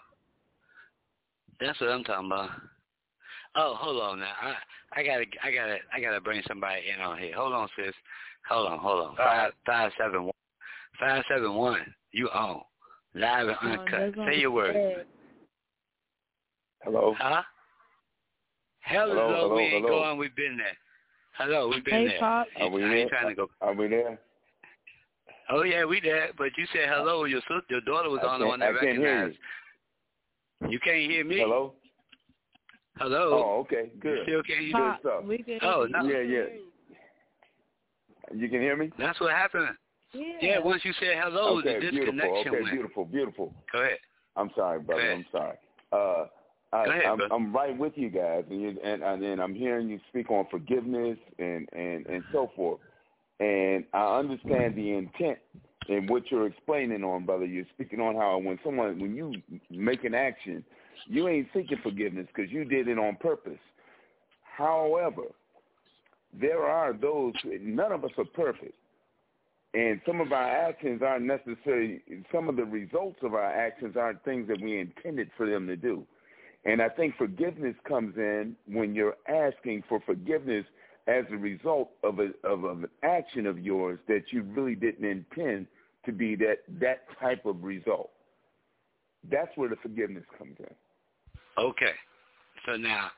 That's what I'm talking about. Oh, hold on now. I I gotta I gotta I gotta bring somebody in on here. Hold on, sis. Hold on, hold on. Five five seven one. Five seven one. You on. Live and No, uncut. that's what Say your I'm word. Hello. Huh? Hell Hello, hello, we ain't hello. going. We've been there. Hello, we've been Hey, there. Pop. Are we I ain't there? trying to go. Are we there? Oh yeah, we there. But you said hello. Your sister, your daughter was I on the can't- one that I can't hear recognized. You can't hear me. Hello. Hello. Oh, okay. You Good. still can't hear Good Pop, stuff. we can Oh, no. you. Yeah, yeah. You can hear me? That's what happened. Yeah. Yeah, once you said hello, okay, the beautiful. disconnection Okay, went. beautiful, beautiful. Go ahead. I'm sorry, brother. I'm sorry. Uh, I, ahead, I'm. I'm right with you guys, and, you, and and I'm hearing you speak on forgiveness and and and so forth, and I understand the intent in what you're explaining on, brother. You're speaking on how when someone when you make an action, you ain't seeking forgiveness because you did it on purpose. However, there are those. None of us are perfect. And some of our actions aren't necessarily, some of the results of our actions aren't things that we intended for them to do. And I think forgiveness comes in when you're asking for forgiveness as a result of, a, of, of an action of yours that you really didn't intend to be that, that type of result. That's where the forgiveness comes in. Okay. So now,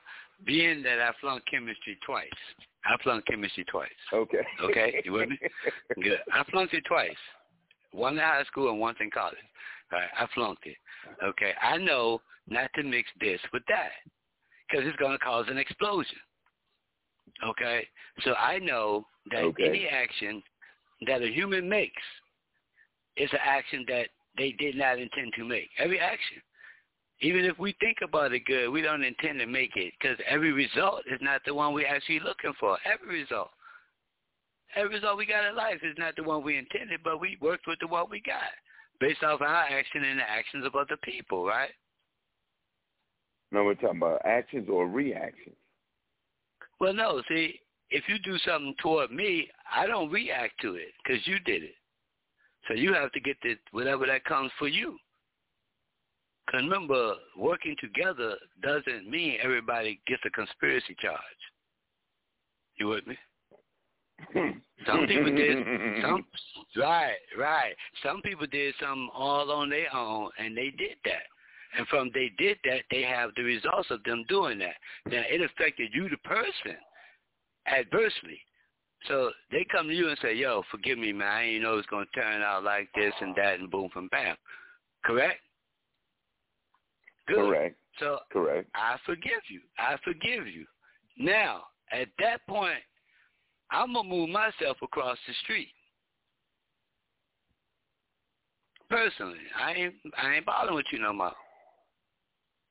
being that I flunked chemistry twice, I flunked chemistry twice. Okay. Okay, you with me? [LAUGHS] Good. I flunked it twice. One in high school and once in college. All right, I flunked it. Okay, I know not to mix this with that because it's going to cause an explosion. Okay, so I know that Okay. any action that a human makes is an action that they did not intend to make. Every action. Even if we think about it good, we don't intend to make it because every result is not the one we're actually looking for. Every result. Every result we got in life is not the one we intended, but we worked with the one we got based off our action and the actions of other people, right? No, we're talking about actions or reactions. Well, no, see, if you do something toward me, I don't react to it because you did it. So you have to get the whatever that comes for you. Because remember, working together doesn't mean everybody gets a conspiracy charge. You with me? [LAUGHS] Some people did [LAUGHS] some right, right. Some people did something all on their own and they did that. And from they did that, they have the results of them doing that. Now it affected you the person adversely. So they come to you and say, Yo, forgive me, man, I didn't know it was gonna turn out like this and that and boom and bam. Correct? Good. Correct. So Correct. I forgive you. I forgive you. Now, at that point, I'm gonna move myself across the street. Personally, I ain't I ain't bothering with you no more.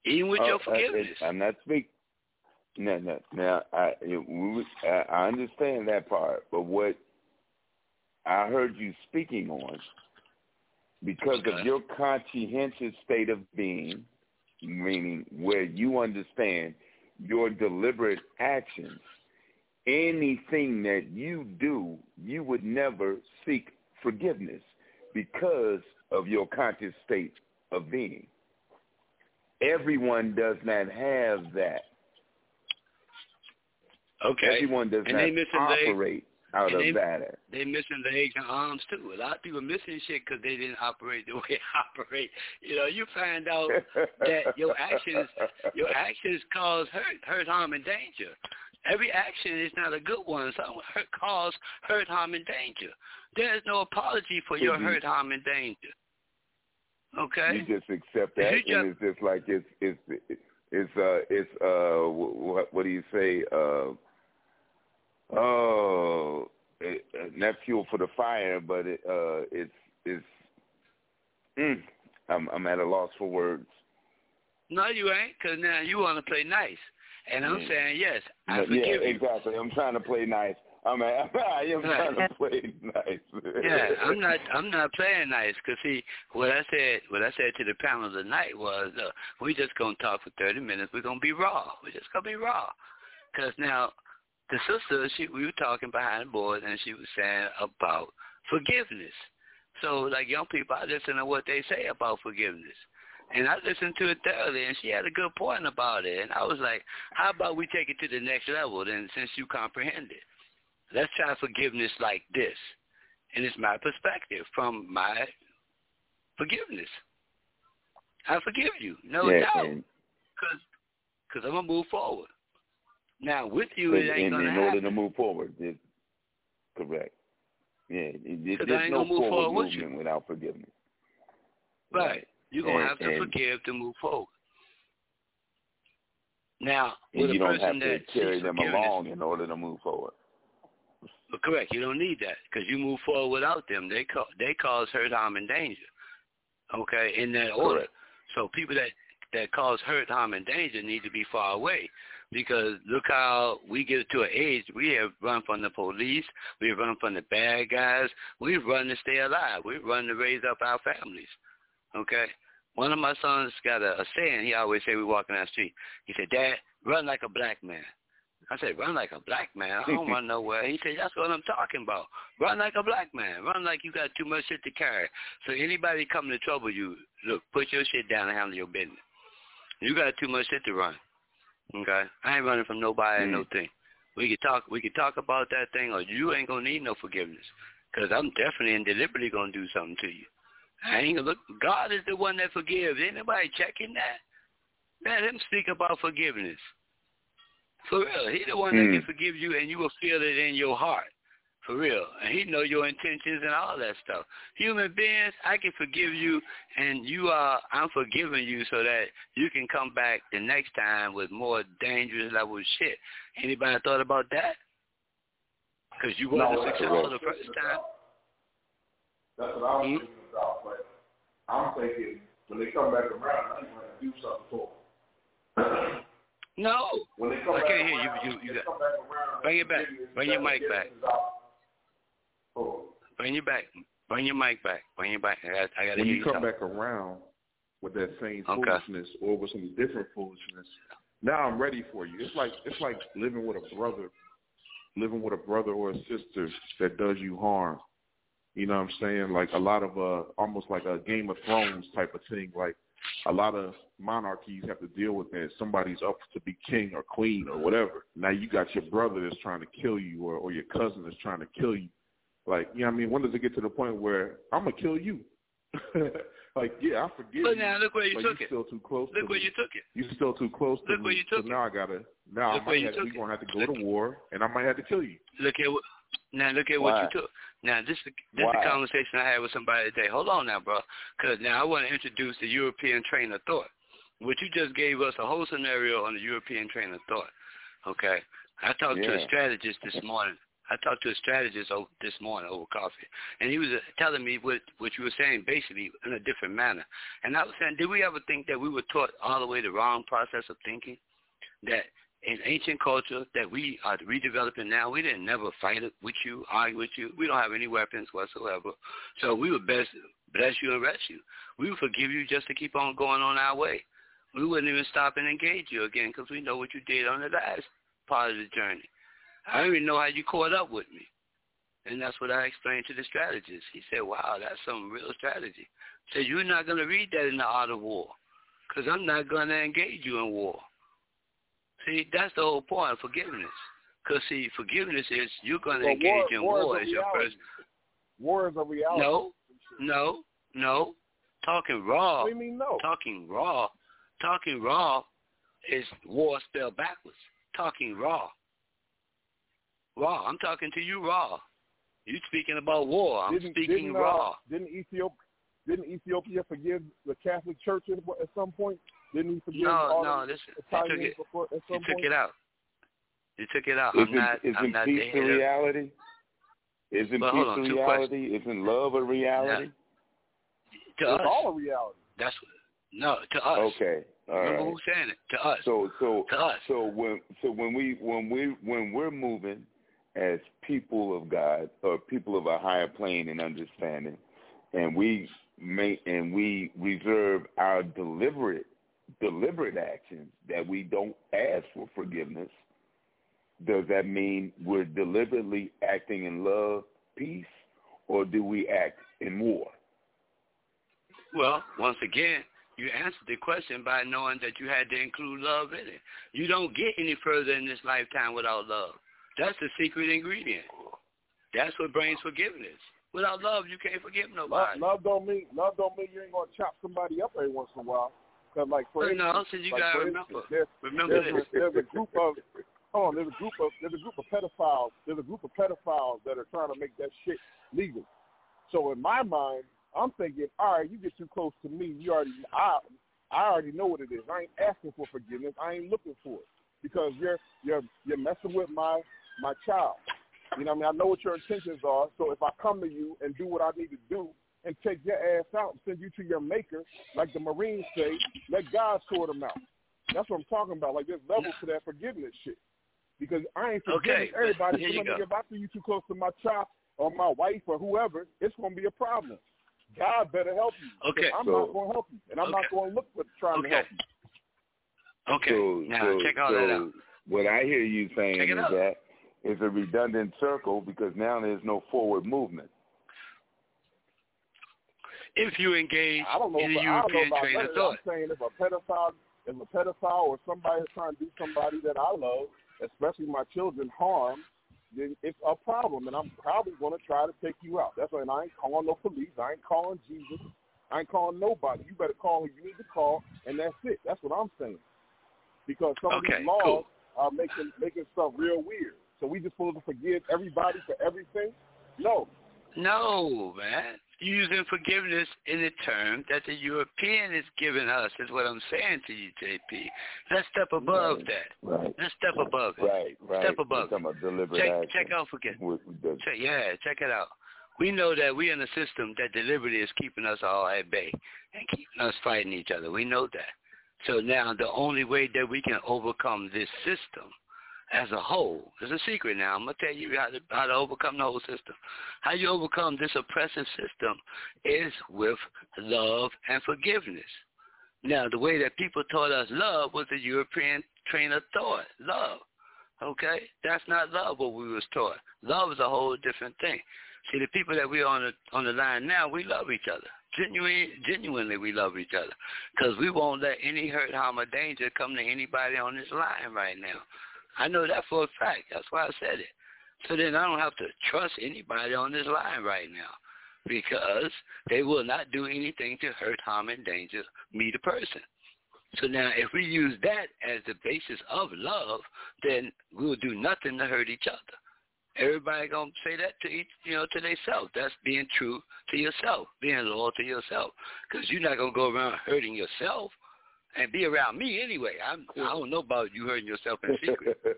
Even with Oh, your uh, forgiveness. it- I'm not speaking. No, no. Now I I understand that part, but what I heard you speaking on, because okay. of your conscientious state of being, meaning where you understand your deliberate actions, anything that you do, you would never seek forgiveness because of your conscious state of being. Everyone does not have that. Okay. Everyone does and not operate out and of they, that. They missing legs and arms too. A lot of people missing shit because they didn't operate the [LAUGHS] way they operate. You know, you find out that your actions, [LAUGHS] your actions cause hurt, hurt, harm, and danger. Every action is not a good one. Some hurt, cause hurt, harm, and danger. There is no apology for your hurt, harm, and danger. Okay. You just accept that, just, and it's just like it's it's it's uh it's uh what what do you say uh oh it, uh, not fuel for the fire, but it uh it's it's mm, I'm I'm at a loss for words. No, you ain't, because now you want to play nice, and I'm yeah. saying yes, I yeah, forgive yeah, you. exactly. I'm trying to play nice. [LAUGHS] I'm I am trying to play nice. yeah, I'm not. I'm not playing nice because see what I said. What I said to the panel tonight was, uh, we just gonna talk for 30 minutes. We're gonna be raw. We're just gonna be raw. Because now, the sister, she we were talking behind the board, and she was saying about forgiveness. So, like young people, I listen to what they say about forgiveness. And I listened to it thoroughly, and she had a good point about it. And I was like, how about we take it to the next level then, since you comprehend it? Let's try forgiveness like this. And it's my perspective from my forgiveness. I forgive you, no yeah, doubt, because cause I'm going to move forward. Now, with you, it ain't going to in happen. order to move forward, it's correct. Yeah, it, it, I there's ain't no gonna move forward movement you. without forgiveness. Right. You're going to And- have to forgive to move forward. Now, with you don't have to carry them along in order to move forward. But correct, you don't need that because you move forward without them. They ca- they cause hurt, harm, and danger. Okay, in that order. Correct. So people that that cause hurt, harm, and danger need to be far away because look how we get to an age we have run from the police, we have run from the bad guys, we've run to stay alive, we've run to raise up our families. Okay. One of my sons got a, a saying. He always say we walking down the street. He said, "Dad, run like a black man." I said, run like a black man. I don't run nowhere. He said, that's what I'm talking about. Run like a black man. Run like you got too much shit to carry. So anybody coming to trouble you, look, put your shit down and handle your business. You got too much shit to run. Okay? I ain't running from nobody and no hmm. thing. We could talk we could talk about that thing or you ain't gonna need no forgiveness. Cause I'm definitely and deliberately gonna do something to you. I ain't gonna look God is the one that forgives. Anybody nobody checking that. Let him speak about forgiveness. For real. He the one that Hmm. can forgive you and you will feel it in your heart. For real. And he know your intentions and all that stuff. Human beings, I can forgive you and you are I'm forgiving you so that you can come back the next time with more dangerous level of shit. Anybody thought about that? Because you wasn't No, that's successful the first time. That's what I was Hmm? Thinking about, but I'm thinking when they come back around, I'm going to do something for them. [COUGHS] No. When they come I back can't hear around, You- you they got- come back around, Bring it back. Bring your mic back. forgiveness is out. Oh, Bring you back. Bring your mic back. Bring it back. I got, I got to when hear you you come talk. back around with that same Okay. foolishness or with some different foolishness, now I'm ready for you. It's like it's like living with a brother, living with a brother or a sister that does you harm. You know what I'm saying? Like a lot of uh almost like a Game of Thrones type of thing. Like a lot of monarchies have to deal with that. Somebody's up to be king or queen or whatever. Now you got your brother that's trying to kill you or, or your cousin that's trying to kill you. Like, you know what I mean? When does it get to the point where I'm gonna kill you? [LAUGHS] like, yeah, I forgive But you. now look where you but took you're it. still too close Look to where me. you took it. You're still too close to Look me. where you took so now I gotta now Look I might have, we're gonna have to go to war and I might have to kill you. Look at. Now look at what Why? you took. Now this is this Why? is a conversation I had with somebody today. Hold on now, bro, because now I want to introduce the European train of thought. What you just gave us a whole scenario on the European train of thought. Okay, I talked to a strategist this morning. I talked to a strategist over, this morning over coffee, and he was uh, telling me what what you were saying basically in a different manner. And I was saying, did we ever think that we were taught all the way the wrong process of thinking? That in ancient culture that we are redeveloping now, we didn't never fight with you, argue with you. We don't have any weapons whatsoever. So we would best bless you and rest you. We would forgive you just to keep on going on our way. We wouldn't even stop and engage you again because we know what you did on the last part of the journey. I don't even know how you caught up with me. And that's what I explained to the strategist. He said, wow, that's some real strategy. So you're not going to read that in the art of war because I'm not going to engage you in war. See, that's the whole point of forgiveness. Because, see, forgiveness is you're going to Well, engage war- in war war as your first. War is a reality. No, no, no. Talking raw, What do you mean no? talking raw, talking raw is war spelled backwards. Talking raw. Raw. I'm talking to you raw. You speaking about war. I'm didn't, speaking didn't, uh, raw. Didn't Ethiopia didn't Ethiopia forgive the Catholic Church at, at some point? Didn't he forgive No, all no, the listen. You took it. before, at You some took it out. He took it out. Isn't, I'm not. isn't I'm not peace the a of- reality? Isn't Well, peace hold on, a reality? Isn't love a reality? To It's us. all a reality. That's no to us. Okay, all Remember right. who's saying it? To us. So so to us. so when so when we when we when we're moving as people of God or people of a higher plane and understanding, and we make and we reserve our deliberate deliberate actions that we don't ask for forgiveness, does that mean we're deliberately acting in love, peace, or do we act in war? Well, once again, you answered the question by knowing that you had to include love in it. You don't get any further in this lifetime without love. That's the secret ingredient. That's what brings forgiveness. Without love, you can't forgive Love, nobody. love don't mean love don't mean you ain't gonna chop somebody up every once in a while. Cause like for instance, no, so you like, gotta remember. instance, there's, Remember there's, this. there's a group of hold on, there's a group of there's a group of pedophiles there's a group of pedophiles that are trying to make that shit legal. So in my mind, I'm thinking, all right, you get too close to me, you already I I already know what it is. I ain't asking for forgiveness. I ain't looking for it because you're you're you're messing with my my child. You know what I mean? I know what your intentions are. So if I come to you and do what I need to do and take your ass out and send you to your maker, like the Marines say, let God sort them out. That's what I'm talking about. Like there's levels to that forgiveness shit. Because I ain't forgiving Okay, [LAUGHS] everybody. here you So go. if I see you too close to my child or my wife or whoever, it's gonna be a problem. God better help you. Okay. I'm So- not gonna help you. And I'm not gonna look for trying to help you. Okay. So, now so, check all so that out. What I hear you saying is it is out. that it's a redundant circle because now there's no forward movement. If you engage I don't know. in If, the I don't know European train of I'm saying if a pedophile, if a pedophile or somebody is trying to do somebody that I love, especially my children, harm, then it's a problem, and I'm probably going to try to take you out. That's why and I ain't calling no police. I ain't calling Jesus. I ain't calling nobody. You better call who you need to call, and that's it. That's what I'm saying. Because some of these laws cool. are making making stuff real weird. So we just supposed to forgive everybody for everything? No. No, man. Using forgiveness in the term that the European is giving us, is what I'm saying to you, JP. Let's step above Right. that. Right. Let's step above it. Right. Right. Step above We're deliberate Check, action. check out forgiveness. With- with the- Check, yeah, check it out. We know that we're in a system that deliberately is keeping us all at bay and keeping us fighting each other. We know that. So now the only way that we can overcome this system as a whole is a secret now. I'm gonna tell you how to how to overcome the whole system. How you overcome this oppressive system is with love and forgiveness. Now the way that people taught us love was the European train of thought. Love. Okay? That's not love what we was taught. Love is a whole different thing. See, the people that we're on the on the line now, we love each other. Genuinely, genuinely, we love each other because we won't let any hurt, harm, or danger come to anybody on this line right now. I know that for a fact. That's why I said it. So then I don't have to trust anybody on this line right now because they will not do anything to hurt, harm, and danger me, the person. So now, if we use that as the basis of love, then we will do nothing to hurt each other. Everybody gonna say that to each, you know, to themselves. That's being true to yourself, being loyal to yourself, because you're not gonna go around hurting yourself and be around me anyway. I'm, I don't know about you hurting yourself in secret. [LAUGHS]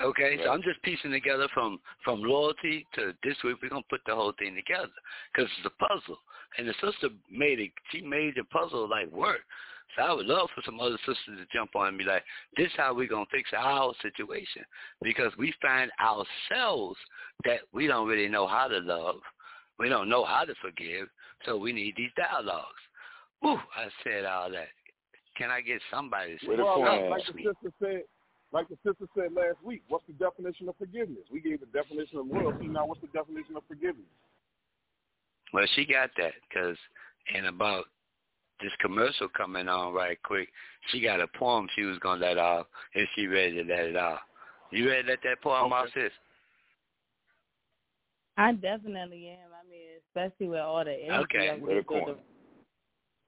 Okay, so I'm just piecing together from from loyalty to this week. We're gonna put the whole thing together because it's a puzzle. And the sister made it. She made the puzzle like work. So I would love for some other sisters to jump on and be like, this is how we're going to fix our situation. Because we find ourselves that we don't really know how to love. We don't know how to forgive. So we need these dialogues. Whew, I said all that. Can I get somebody to say well, like, like the sister said, like the sister said last week, what's the definition of forgiveness? We gave the definition of loyalty. Now, what's the definition of forgiveness? Well, she got that because in about this commercial coming on right quick, she got a poem she was gonna let off, and she ready to let it off. You ready to let that poem okay. off, sis? I definitely am. I mean, especially with all the energy Okay. of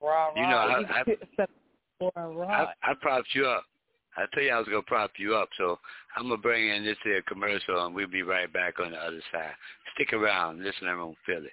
With a this coin. other rah, You know, I- I-. I, I propped you up. I tell you I was gonna prop you up, so I'm gonna bring in this here commercial, and we'll be right back on the other side. Stick around, listen, everyone feel it.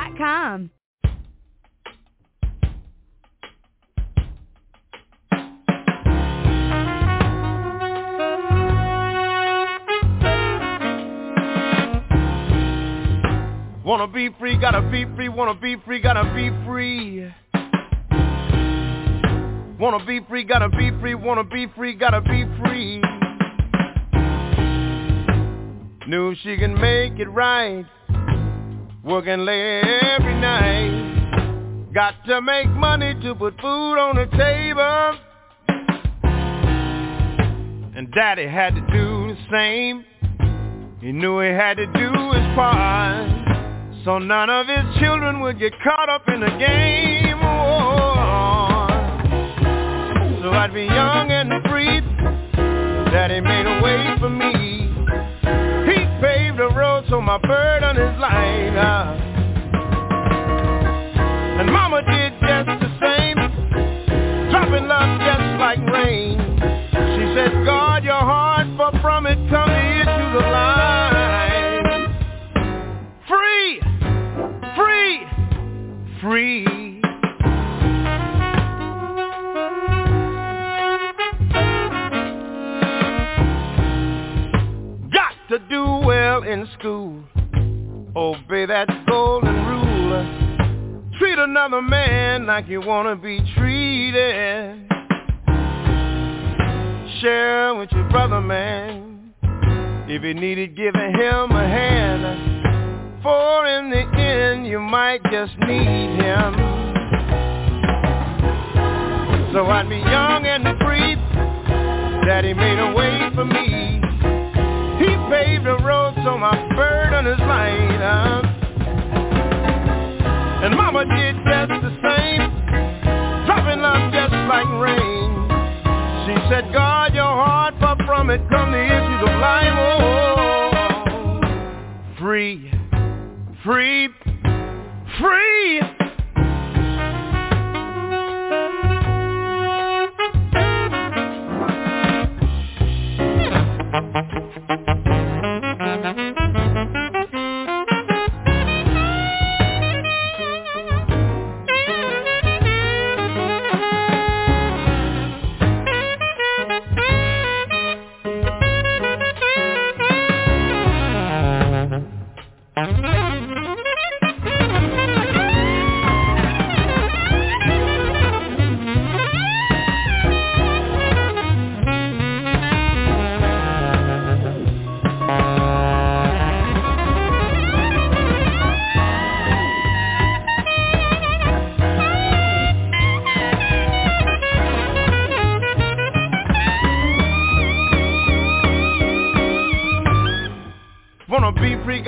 Wanna be free, gotta be free, wanna be free, gotta be free. Wanna be free, gotta be free, wanna be free, gotta be free. Knew she can make it right. Working late every night. Got to make money to put food on the table. And daddy had to do the same. He knew he had to do his part. So none of his children would get caught up in the game. So I'd be young and free. Daddy made a way for me. So my burden is light. Uh. And mama did just the same. Dropping love just like rain. She said, guard your heart, for from it come the issues of life. Free, free, free. Well in school. Obey that golden rule. Treat another man like you want to be treated. Share with your brother, man. If you needed giving him a hand. For in the end, you might just need him. So I'd be young and free. Daddy made a way for me. Paved the road so my burden is light. Uh. And mama did just the same. Dropping love just like rain. She said, guard your heart, for from it come the issues of life. Oh, free, free.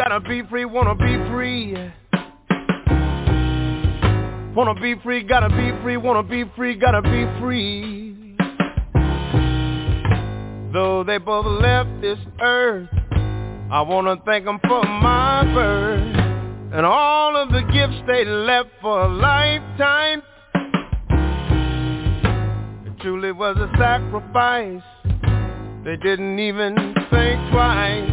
Gotta be free, wanna be free. Wanna be free, gotta be free, wanna be free, gotta be free. Though they both left this earth, I wanna thank them for my birth. and all of the gifts they left for a lifetime. It truly was a sacrifice. They didn't even think twice.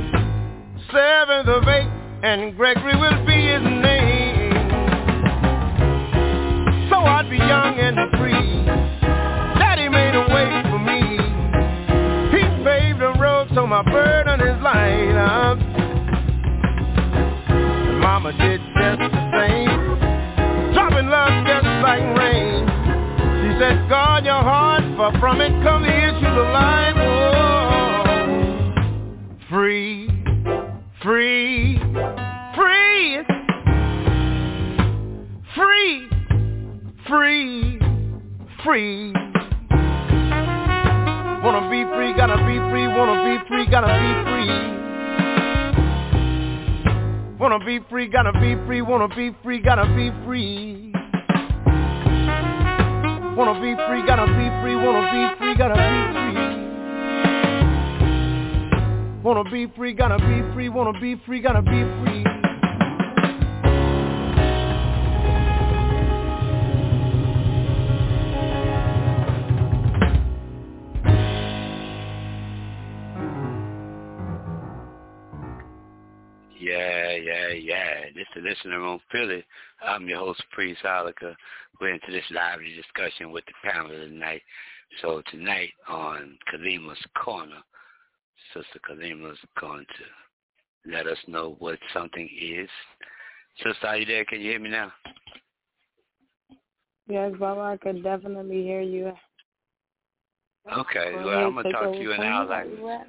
Seventh of eight, and Gregory will be his name. So I'd be young and free. Daddy made a way for me. He paved the road so my burden is light up. Mama did just the same. Dropping love just like rain. She said, guard your heart, for from it come the issues of life. Oh, free, free, free, free, free, free. Wanna be free, gotta be free, wanna be free, gotta be free. Wanna be free, gotta be free, wanna be free, gotta be free. Wanna be free, gotta be free, wanna be free, gotta be free. Wanna be free, gotta be free, wanna be free, gotta be free. Yeah, yeah, yeah. This is Listening Room Philly. I'm your host, Priest Ilika. We're into this lively discussion with the panel tonight. So tonight on Kalima's Corner, Sister Kalima's going to let us know what something is. Sister, are you there? Can you hear me now? Yes, Baba, I could definitely hear you. Okay, well, I'm going to talk to you now. you. Like, Where you at?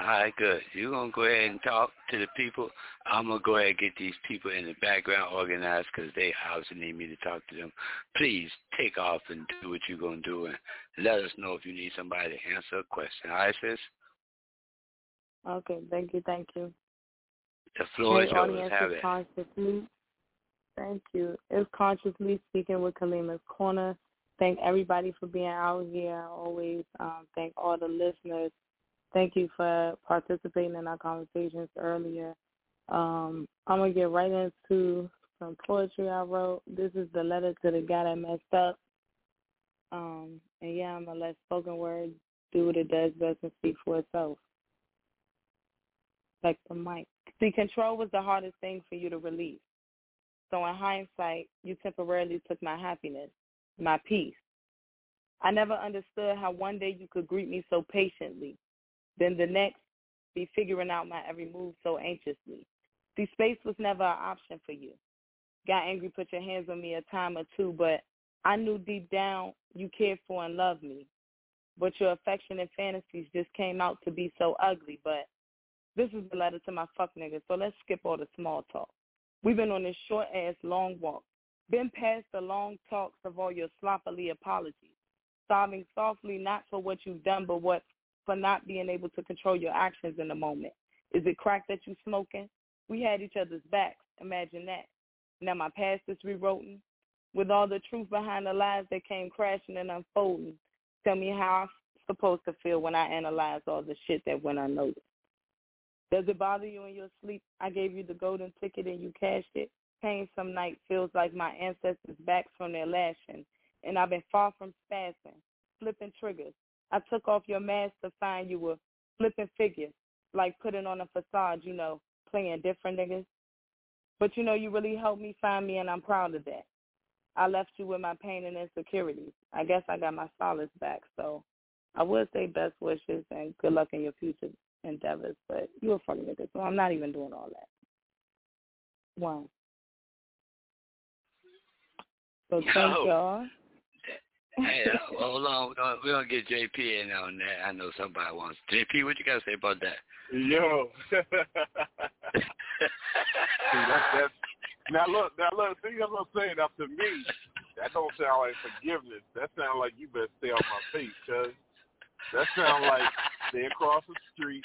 All right, good. You're going to go ahead and talk to the people. I'm going to go ahead and get these people in the background organized because they obviously need me to talk to them. Please take off and do what you're going to do and let us know if you need somebody to answer a question. All right, sis? Okay, thank you, thank you. The floor is yours. audience, Have it. consciously. Thank you. It's consciously speaking with Kalima's Corner. Thank everybody for being out here. I always um, thank all the listeners. Thank you for participating in our conversations earlier. Um, I'm gonna get right into some poetry I wrote. This is the letter to the guy that messed up. Um, and yeah, I'm gonna let spoken word do what it does best and speak for itself. Like the mic. See, control was the hardest thing for you to release. So in hindsight, you temporarily took my happiness, my peace. I never understood how one day you could greet me so patiently, then the next be figuring out my every move so anxiously. See, space was never an option for you. Got angry, put your hands on me a time or two, but I knew deep down you cared for and loved me. But your affection and fantasies just came out to be so ugly. But this is the letter to my fuck niggas, so let's skip all the small talk. We've been on this short ass long walk. Been past the long talks of all your sloppily apologies. Sobbing softly not for what you've done, but what for not being able to control your actions in the moment. Is it crack that you smoking? We had each other's backs. Imagine that. Now my past is rewritten with all the truth behind the lies that came crashing and unfolding. Tell me how I'm supposed to feel when I analyze all the shit that went unnoticed. Does it bother you in your sleep? I gave you the golden ticket and you cashed it. Pain some night feels like my ancestors' backs from their lashing, and I've been far from spazzing, flipping triggers. I took off your mask to find you were flipping figures, like putting on a facade, you know, playing different niggas. But you know, you really helped me find me, and I'm proud of that. I left you with my pain and insecurities. I guess I got my solace back, so I would say best wishes and good luck in your future endeavors, but you a funny nigga, so I'm not even doing all that. One. So thank y'all. Hey, hold on. We're gonna, we're gonna get JP in on that. I know somebody wants. JP, what you got to say about that? Yo. that's, that's, now look, now look, see that's what I'm saying. Now to me, that don't sound like forgiveness. That sounds like you better stay off my face, cuz. That sounds like stay across the street.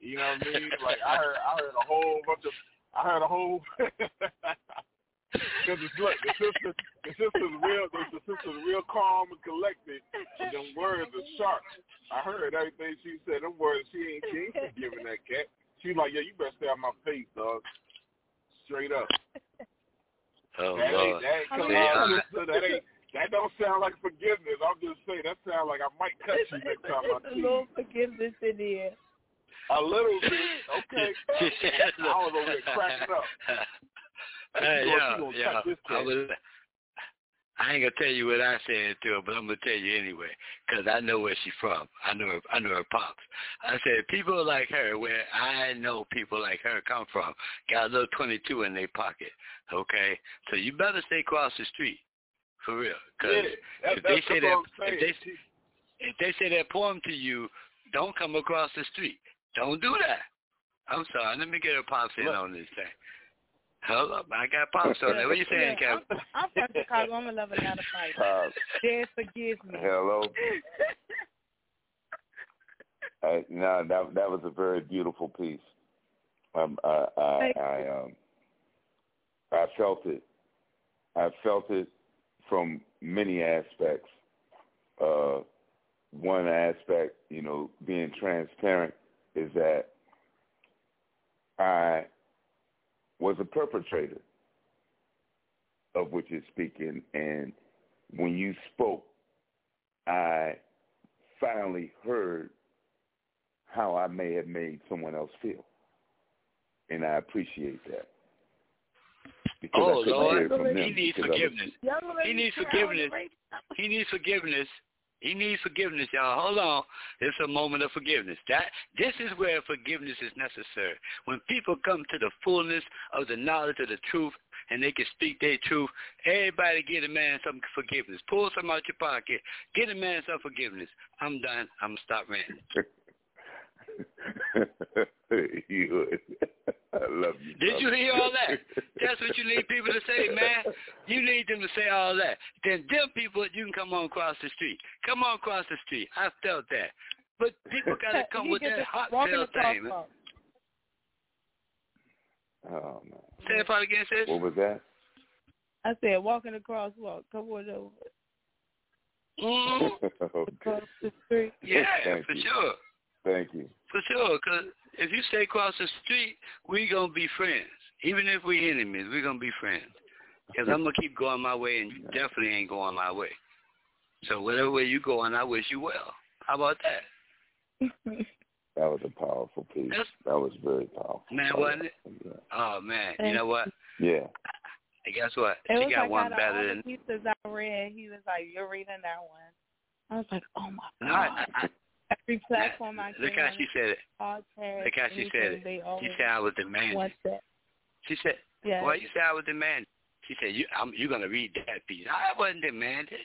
You know what I mean? Like I heard, I heard a whole bunch of, I heard a whole. [LAUGHS] Because it's look, the sister, the sister's real, the, the sister's real calm and collected. And them words are sharp. I heard everything she said. Them words, she ain't, she ain't forgiving that cat. She's like, yeah, you better stay out my face, dog. Straight up. Oh that Lord. ain't, that ain't, come See, on, sister, that ain't that don't sound like forgiveness. I'm just saying that sounds like I might cut you next time I [LAUGHS] see you. A little forgiveness in there. A little bit, okay. [LAUGHS] I was over there cracking up. [LAUGHS] Gonna- yeah, yeah. I was. I ain't gonna tell you what I said to her, but I'm gonna tell you anyway, 'cause I know where she's from. I know her. I know her pops. I said people like her, where I know people like her come from, got a little 22 in their pocket. Okay, so you better stay across the street, for real. 'Cause Yeah, that, if they say that, if they if they say that poem to you, don't come across the street. Don't do that. I'm sorry. Let me get her pops in Look. on this thing. Hold up, I got pops on there. What are you saying, Yeah, Kevin? I'm, I'm from Chicago. I'm a lover, not a fighter. Uh, Dad, forgive me. hello. [LAUGHS] Uh, no, that that was a very beautiful piece. Um, I, I, I, um, I felt it. I felt it from many aspects. Uh, one aspect, you know, being transparent, is that I was a perpetrator of what you're speaking, and when you spoke, I finally heard how I may have made someone else feel. And I appreciate that. Because Oh Lord, hear it from them he needs because I was- forgiveness. He needs cry on the forgiveness. He needs forgiveness. He needs forgiveness, y'all. Hold on. It's a moment of forgiveness. That this is where forgiveness is necessary. When people come to the fullness of the knowledge of the truth and they can speak their truth, everybody get a man some forgiveness. Pull some out your pocket. Get a man some forgiveness. I'm done. I'm gonna stop ranting. [LAUGHS] you, I love you. Did you hear all that? That's what you need people to say, man. You need them to say all that. Then them people, you can come on across the street. Come on across the street. I felt that. But people [LAUGHS] got to come with that to hot tail thing. man. Oh man, Say it part again, sis. what was that? I said, walk in the crosswalk. Come on over. Mm, [LAUGHS] okay. Across the street. yeah, Thank for you. sure. Thank you. For sure. Because if you stay across the street, we going to be friends. Even if we enemies, we going to be friends. Because I'm going to keep going my way, and you definitely ain't going my way. So whatever way you going, I wish you well. How about that? [LAUGHS] That was a powerful piece. That's- That was very powerful. Man, wasn't it? Yeah. Oh, man. You know what? yeah. And guess what? It She got like one better all than. the pieces I read, he was like, "You're reading that one." I was like, "Oh my No, god!" I, I, Every platform I look get how she said it. podcast, Look how she said anything, it. They She said I was demanding. want that. She said, Yeah. "Well, you said I was demanding." She said, "You, I'm, you're gonna read that piece." I wasn't demanding.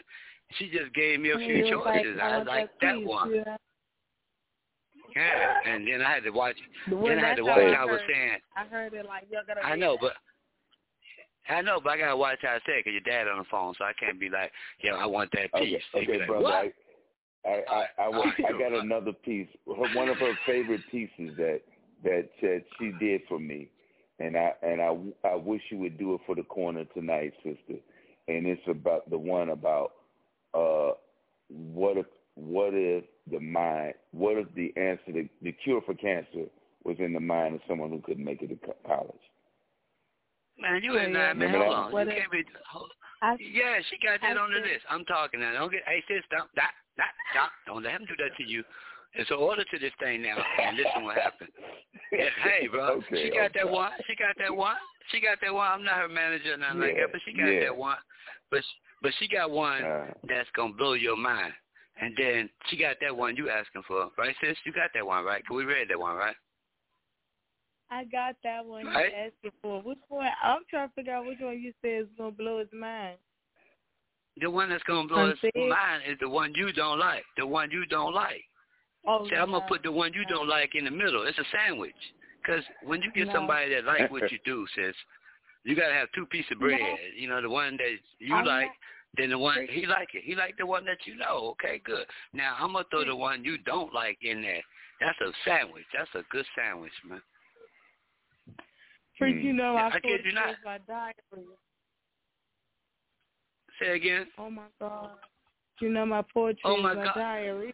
She just gave me a And few he choices. Like, I I want like that, that piece, one. Yeah. Yeah, and then I had to watch. Well, then I had to watch I how I was saying. I heard it like you're gonna. I know, that. but I know, but I gotta watch how I say it because your dad on the phone, so I can't be like, "Yo, I want that piece." He'd okay like, brother. "What?" I, I, I, [LAUGHS] I, wa- I got another piece. Her, one of her favorite pieces that that that she did for me, and I and I, I wish you would do it for the corner tonight, sister. And it's about the one about uh, what if what if the mind, what if the answer, the, the cure for cancer was in the mind of someone who couldn't make it to college. Man, you Oh, ain't yeah. lying, man. Hold on. You can't be. Hold, I, yeah, she got that I on the said- list. I'm talking now. Don't get. Hey, sis, stop, stop, stop, stop. Don't let him do that to you. There's an order to this thing now, and listen what happened. Yeah, hey, bro, [LAUGHS] Okay, she got that one. She got that one. She got that one. I'm not her manager, or nothing like that, but she got yeah. that one. But she, but she got one Uh, that's gonna blow your mind. And then she got that one you asking for, right, sis? You got that one, right? 'Cause we read that one, right? I got that one Right. you asking for. Which one? I'm trying to figure out which one you said is gonna blow his mind. The one that's gonna blow his Unsaid? mind is the one you don't like. The one you don't like. Oh, See, I'm gonna put the one you don't like in the middle. It's a sandwich. Because when you get No. somebody that like what you [LAUGHS] do, sis, you gotta have two pieces of bread. No. You know, the one that you I'm like, not- then the one he like it. He like the one that you know. Okay, good. Now I'm gonna Hmm. throw the one you don't like in there. That's a sandwich. That's a good sandwich, man. Freak, Mm. you know Yeah, I I kid you not. it my diary. Say again. Oh my god. You know my poetry Oh, my is my God. diary.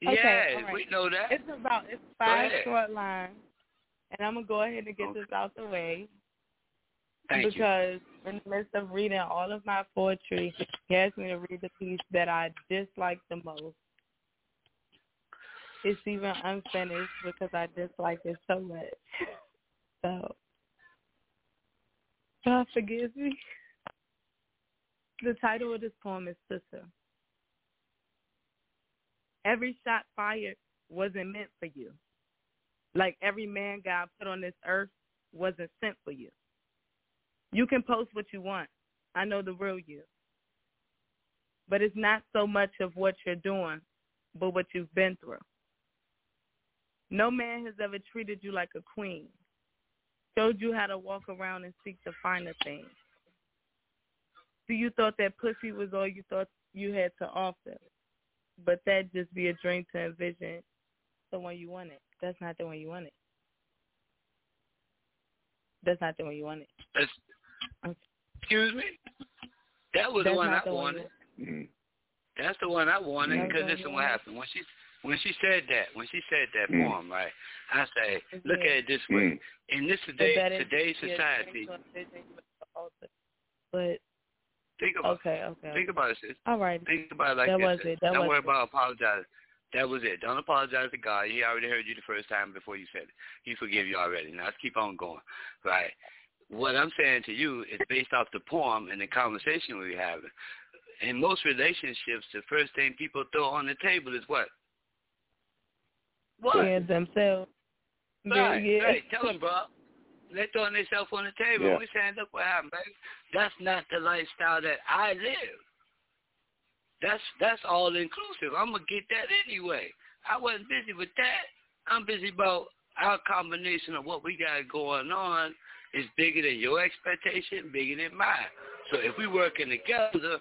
Yes, right. we know that. It's about it's five short lines. And I'm gonna go ahead and get Okay. this out the way. Thank because you. in the midst of reading all of my poetry, he asked me to read the piece that I dislike the most. It's even unfinished because I dislike it so much. [LAUGHS] So, God forgive me. The title of this poem is Sister. Every shot fired wasn't meant for you. Like every man God put on this earth wasn't sent for you. You can post what you want. I know the real you. But it's not so much of what you're doing, but what you've been through. No man has ever treated you like a queen, showed you how to walk around and seek the finer things. So you thought that pussy was all you thought you had to offer, but that'd just be a dream to envision the one you wanted. That's not the one you wanted. That's not the one you wanted. That's, excuse me. That was That's the one I the wanted. Mm-hmm. That's the one I wanted because this is what happened when she when she said that when she said that mm. poem right. I say, look at it this way: mm. in this today today's society. But think about okay, okay. Think about it, sis. All right. Think about it like that this. Was it. That Don't was worry it. about apologizing. That was it. Don't apologize to God. He already heard you the first time before you said it. He forgive you already. Now let's keep on going. Right. What I'm saying to you is based off the poem and the conversation we're having. In most relationships, the first thing people throw on the table is what? What? Yeah, themselves. Right, yeah. right. Tell them, bro. They're throwing themselves on the table. Yeah. We're saying, look what happened, baby. That's not the lifestyle that I live. That's that's all inclusive. I'm gonna get that anyway. I wasn't busy with that. I'm busy about our combination of what we got going on is bigger than your expectation, bigger than mine. So if we working together,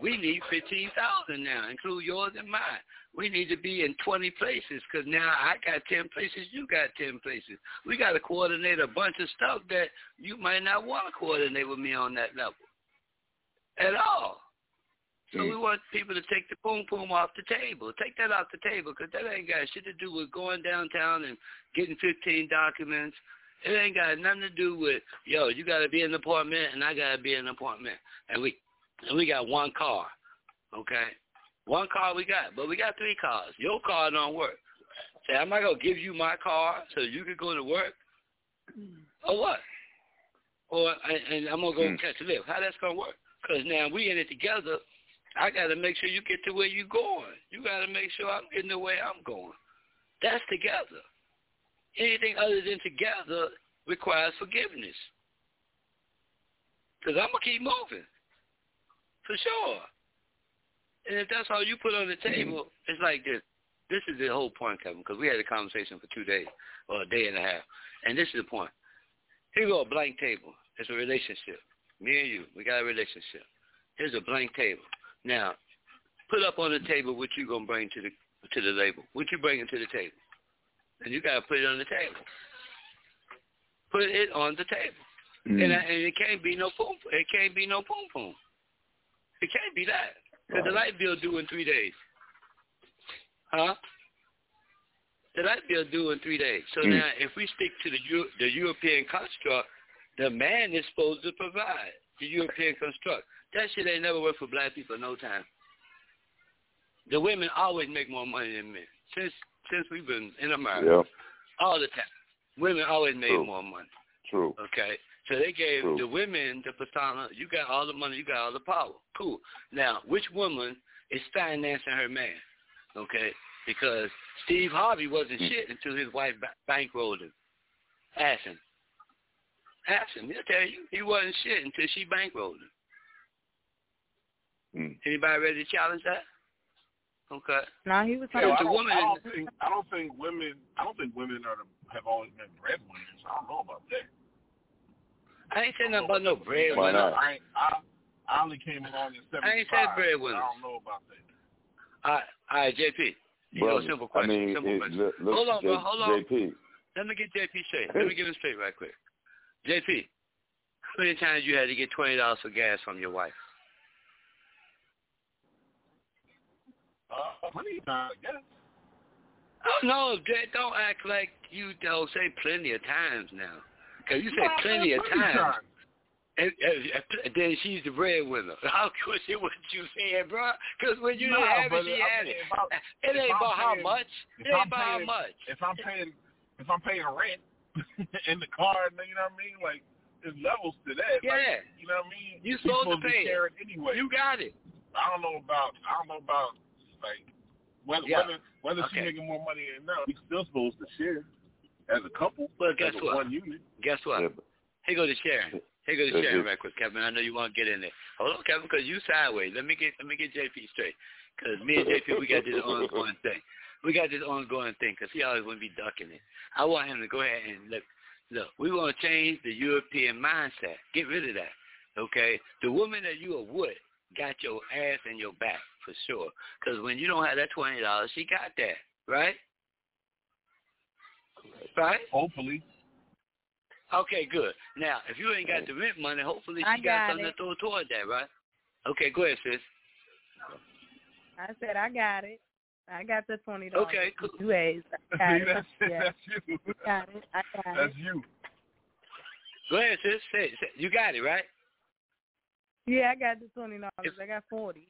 we need fifteen thousand now, include yours and mine. We need to be in twenty places because now I got ten places, you got ten places. We got to coordinate a bunch of stuff that you might not want to coordinate with me on that level at all. So mm. we want people to take the boom boom off the table. Take that off the table because that ain't got shit to do with going downtown and getting 15 documents. It ain't got nothing to do with yo. You got to be in an apartment and I got to be in an apartment, and we and we got one car, okay? One car we got, but we got three cars. Your car don't work. Say, I'm not gonna give you my car so you can go to work, or what? Or and I'm gonna go Hmm. catch a lift. How that's gonna work? Because now we in it together. I got to make sure you get to where you're going. You got to make sure I'm getting the way I'm going. That's together. Anything other than together requires forgiveness. Because I'm going to keep moving. For sure. And if that's all you put on the table, it's like this. This is the whole point, Kevin, because we had a conversation for two days or a day and a half. And this is the point. Here we go, a blank table. It's a relationship. Me and you, we got a relationship. Here's a blank table. Now, put up on the table what you're gonna bring to the to the label. What you bringing to the table, and you gotta put it on the table. Put it on the table, Mm. and, I, and it can't be no boom. It can't be no boom boom. It can't be that because the light bill due in three days. Huh? The light bill due in three days. So Mm. now, if we stick to the Eu- the European construct, the man is supposed to provide the European construct. That shit ain't never worked for black people no time. The women always make more money than men since since we've been in America. Yeah, All the time, women always made True. more money. true. Okay, so they gave True. the women the persona. You got all the money, you got all the power. Cool. Now, which woman is financing her man? Okay, because Steve Harvey wasn't Mm. shit until his wife bankrolled him. Ask him. Ask him. He'll tell you he wasn't shit until she bankrolled him. Mm. Anybody ready to challenge that? Okay. No, he was Yeah, talking I, the don't, I don't think I don't think women I don't think women are the, have always been breadwinners. I don't know about that. I ain't saying nothing about no Why not? I I, I only came along in seventy five. I ain't said breadwinners. I don't know about that. All right, all right, JP. You know, Brother, simple I question. mean, simple it, question. look, look, Hold on, J- bro, hold on. JP. Let me get JP straight. Let me get him straight right quick. JP, how many times you had to get twenty dollars for gas from your wife? Uh, plenty of times, I guess. Oh no, Jay, don't act like you don't say plenty of times now. Cause you No, plenty of times, and, and, and then she's the breadwinner. [LAUGHS] How question what you saying, bro? Because when you Nah, didn't have it, she had it. [LAUGHS] It ain't about how much. It ain't about how much. If I'm paying, if I'm paying rent [LAUGHS] in the car, you know what I mean? Like, there's levels to that. Yeah. Like, you know what I mean? You You're supposed to pay it. it anyway. You got it. I don't know about. I don't know about like whether Yeah. whether whether Okay. she's making more money or not. We still supposed to share as a couple. Well, guess as a what? One unit. Guess what? Yeah, but- Here go to Sharon. Here go to Yeah, Sharon yeah. right quick, Kevin. I know you want to get in there. Hold on, Kevin, because you sideways. Let me get let me get JP straight. Because me and JP, we got this [LAUGHS] ongoing thing. We got this ongoing thing because he always want to be ducking it. I want him to go ahead and look. Look, we want to change the European mindset. Get rid of that. Okay, the woman that you are with got your ass and your back for sure. Because when you don't have that twenty dollars, she got that, right? Right. Hopefully. Okay, good. Now, if you ain't got the rent money, hopefully I she got, got something it. to throw toward that, right? Okay, go ahead, sis. I said I got it. I got the twenty dollars. Okay, cool. Two A's. [LAUGHS] Got See, it. that's, Yeah, that's you. got it. I got That's it. you. Go ahead, sis. Say, say, you got it, right? Yeah, I got the twenty dollars. I got forty.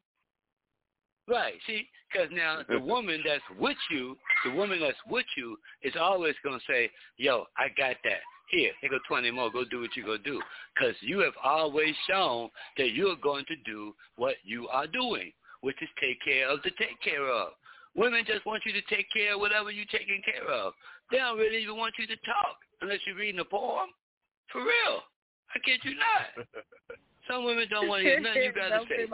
Right. See, because now the [LAUGHS] woman that's with you, the woman that's with you is always going to say, yo, I got that. Here, here go 20 more. Go do what you go do. Because you have always shown that you're going to do what you are doing, which is take care of the take care of. Women just want you to take care of whatever you're taking care of. They don't really even want you to talk unless you're reading a poem. For real. I kid you not. [LAUGHS] Some women don't want to hear nothing you got to Don't say.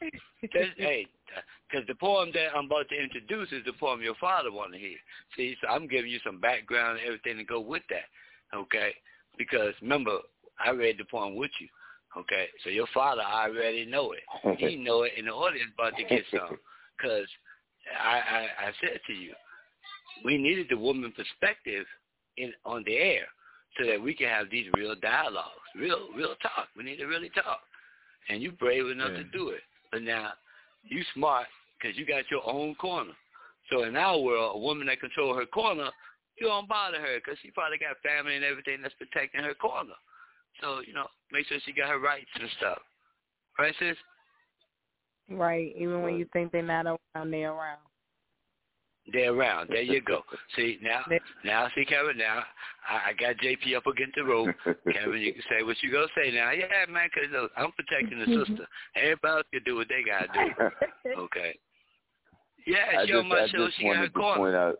That's, [LAUGHS] hey, because the poem that I'm about to introduce is the poem your father wanted to hear. See, so I'm giving you some background and everything to go with that, okay? Because remember, I read the poem with you, okay? So your father already know it. He [LAUGHS] know it, and the audience about to get some. Because I, I, I said to you, we needed the woman perspective in on the air so that we can have these real dialogues, real real talk. We need to really talk, and you brave enough to do it. But now you smart because you got your own corner. So in our world, a woman that control her corner, you don't bother her because she probably got family and everything that's protecting her corner. So you know, make sure she got her rights and stuff. Right, sis? Right. Even when you think they're not around, they're around. They're around. There you go. [LAUGHS] See now, now see Kevin. Now I, I got JP up against the rope. Kevin, you can say what you gonna say now. Yeah, man, because look, uh, I'm protecting the [LAUGHS] sister. Everybody else can do what they gotta do. [LAUGHS] Okay. Yeah, I show just, my I show. just She got her wanted to corner. point out.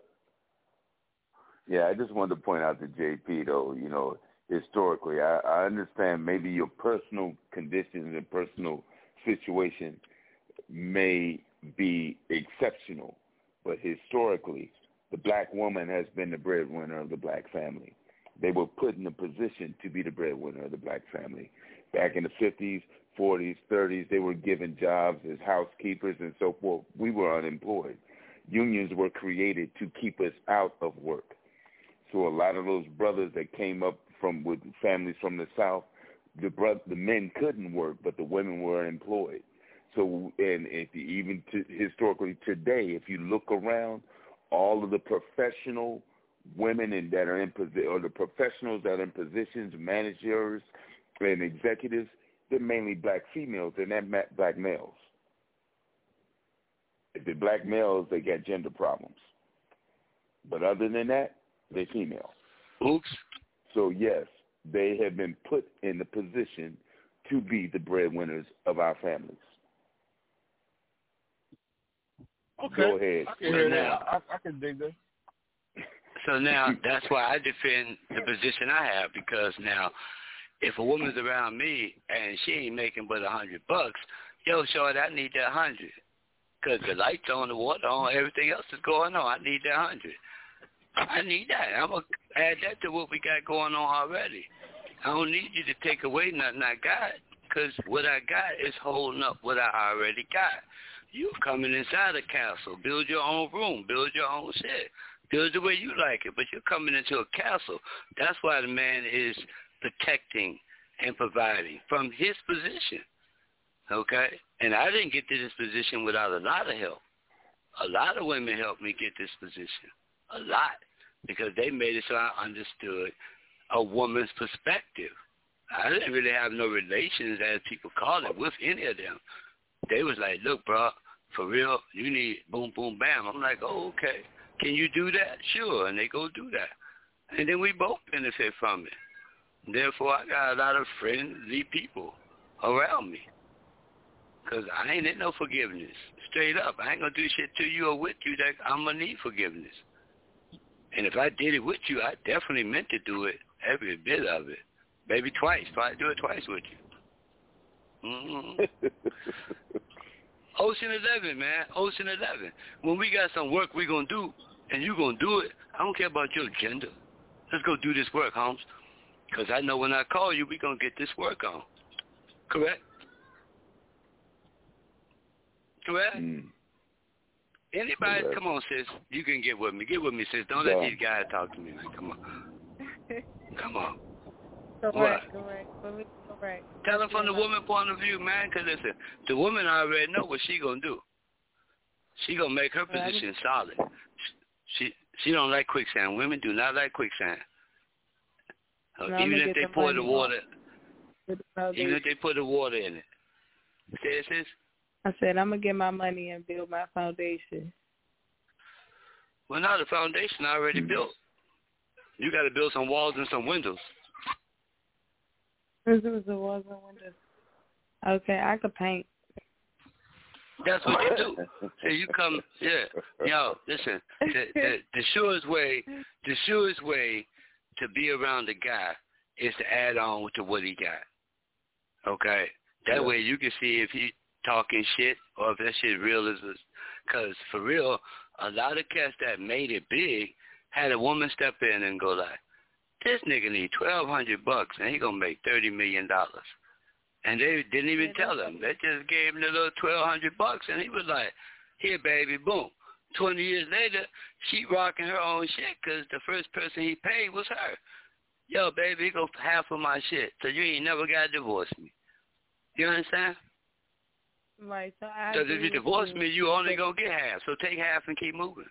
Yeah, I just wanted to point out to JP though. You know, historically, I, I understand maybe your personal conditions and personal situation may be exceptional, but historically, the black woman has been the breadwinner of the black family. They were put in a position to be the breadwinner of the black family. Back in the 50s, 40s, 30s, they were given jobs as housekeepers and so forth. We were unemployed. Unions were created to keep us out of work. So a lot of those brothers that came up from with families from the South, the bro- the men couldn't work, but the women were employed. So, and if you, even to, historically today, if you look around, all of the professional women in, that are in or the professionals that are in positions, managers and executives, they're mainly black females. They're not black males. If they're black males, they got gender problems. But other than that, they're female. Oops. So yes, they have been put in the position to be the breadwinners of our families. Okay. Go ahead. I can hear that. Now- I, I can dig that. So now [LAUGHS] that's why I defend the position I have because now if a woman's around me and she ain't making but a hundred bucks, yo, short, I need that hundred. Cause the lights on, the water on, everything else is going on. I need that hundred. I need that. I'm gonna add that to what we got going on already. I don't need you to take away nothing I got, cause what I got is holding up what I already got. You coming inside a castle, build your own room, build your own shit, build the way you like it. But you're coming into a castle. That's why the man is protecting and providing from his position. Okay? And I didn't get to this position without a lot of help. A lot of women helped me get this position. A lot. Because they made it so I understood a woman's perspective. I didn't really have no relations as people call it with any of them. They was like, look, bro, for real, you need boom, boom, bam. I'm like, oh, okay. Can you do that? Sure. And they go do that. And then we both benefit from it. Therefore, I got a lot of friendly people around me. Because I ain't in no forgiveness. Straight up. I ain't going to do shit to you or with you that I'm going to need forgiveness. And if I did it with you, I definitely meant to do it, every bit of it. Maybe twice. Probably do it twice with you. Mm-hmm. [LAUGHS] Ocean 11, man. Ocean 11. When we got some work we going to do, and you going to do it, I don't care about your gender. Let's go do this work, Holmes. Because I know when I call you, we going to get this work on. Correct? Correct? Mm. Anybody, Correct. come on, sis. You can get with me. Get with me, sis. Don't yeah. let these guys talk to me, man. Come on. [LAUGHS] come on. Correct, correct, correct. Tell them from the woman point of view, man, because listen, the woman already know what she going to do. She going to make her position solid. She she don't like quicksand. Women do not like quicksand. No, even if they pour the water, even if they put the water in it. Say it, sis? I said, I'm going to get my money and build my foundation. Well, now the foundation already mm-hmm. built. You got to build some walls and some windows. There's the walls and windows. Okay, I could paint. That's what you do. [LAUGHS] So you come, yeah. Yo, listen. The, the, [LAUGHS] the surest way, the surest way to be around a guy is to add on to what he got. Okay, that yeah. way you can see if he talking shit or if that shit real is. Because for real, a lot of cats that made it big had a woman step in and go like, "This nigga need twelve hundred bucks and he gonna make thirty million dollars." And they didn't even tell him. They just gave him the little twelve hundred bucks, and he was like, "Here, baby, boom." Twenty years later, she rocking her own shit because the first person he paid was her. Yo, baby, go half of my shit, so you ain't never got to divorce me. You understand? Right. So I. Because if you divorce me, you only gonna get half. So take half and keep moving.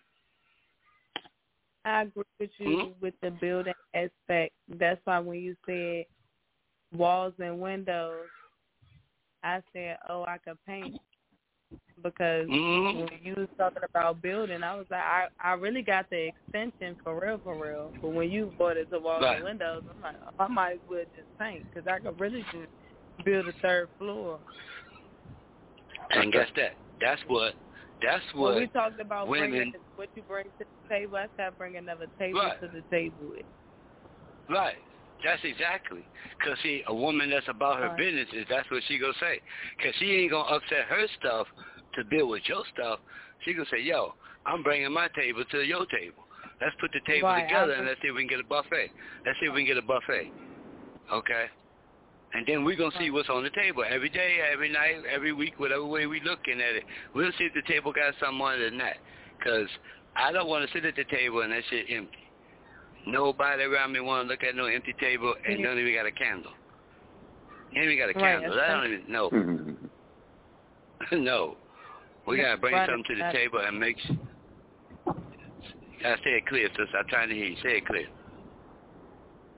I agree with you mm-hmm. with the building aspect. That's why when you said walls and windows, I said, "Oh, I could paint," because mm-hmm. when you was talking about building, I was like, I I really got the extension for real, for real. But when you bought it to walls right. and windows, I'm like, oh, I might as well just paint because I could really just build a third floor. And guess that? That's what. That's what. When we talked about women, bringing what you bring to the table. I said bring another table right. to the table. Right. That's exactly. Because, see, a woman that's about her right. business, is that's what she to say. Because she ain't going to upset her stuff to deal with your stuff. She to say, yo, I'm bringing my table to your table. Let's put the table right. together and let's see if we can get a buffet. Let's see if we can get a buffet. Okay? And then we're going to see what's on the table every day, every night, every week, whatever way we looking at it. We'll see if the table got something on it than that. Because I don't want to sit at the table and that shit empty. Nobody around me want to look at no empty table and mm-hmm. don't even got a candle. Ain't even got a candle. I don't even know. [LAUGHS] no. We got to bring something to the table and make sure. I say it clear, sis. I'm trying to hear you. Say it clear.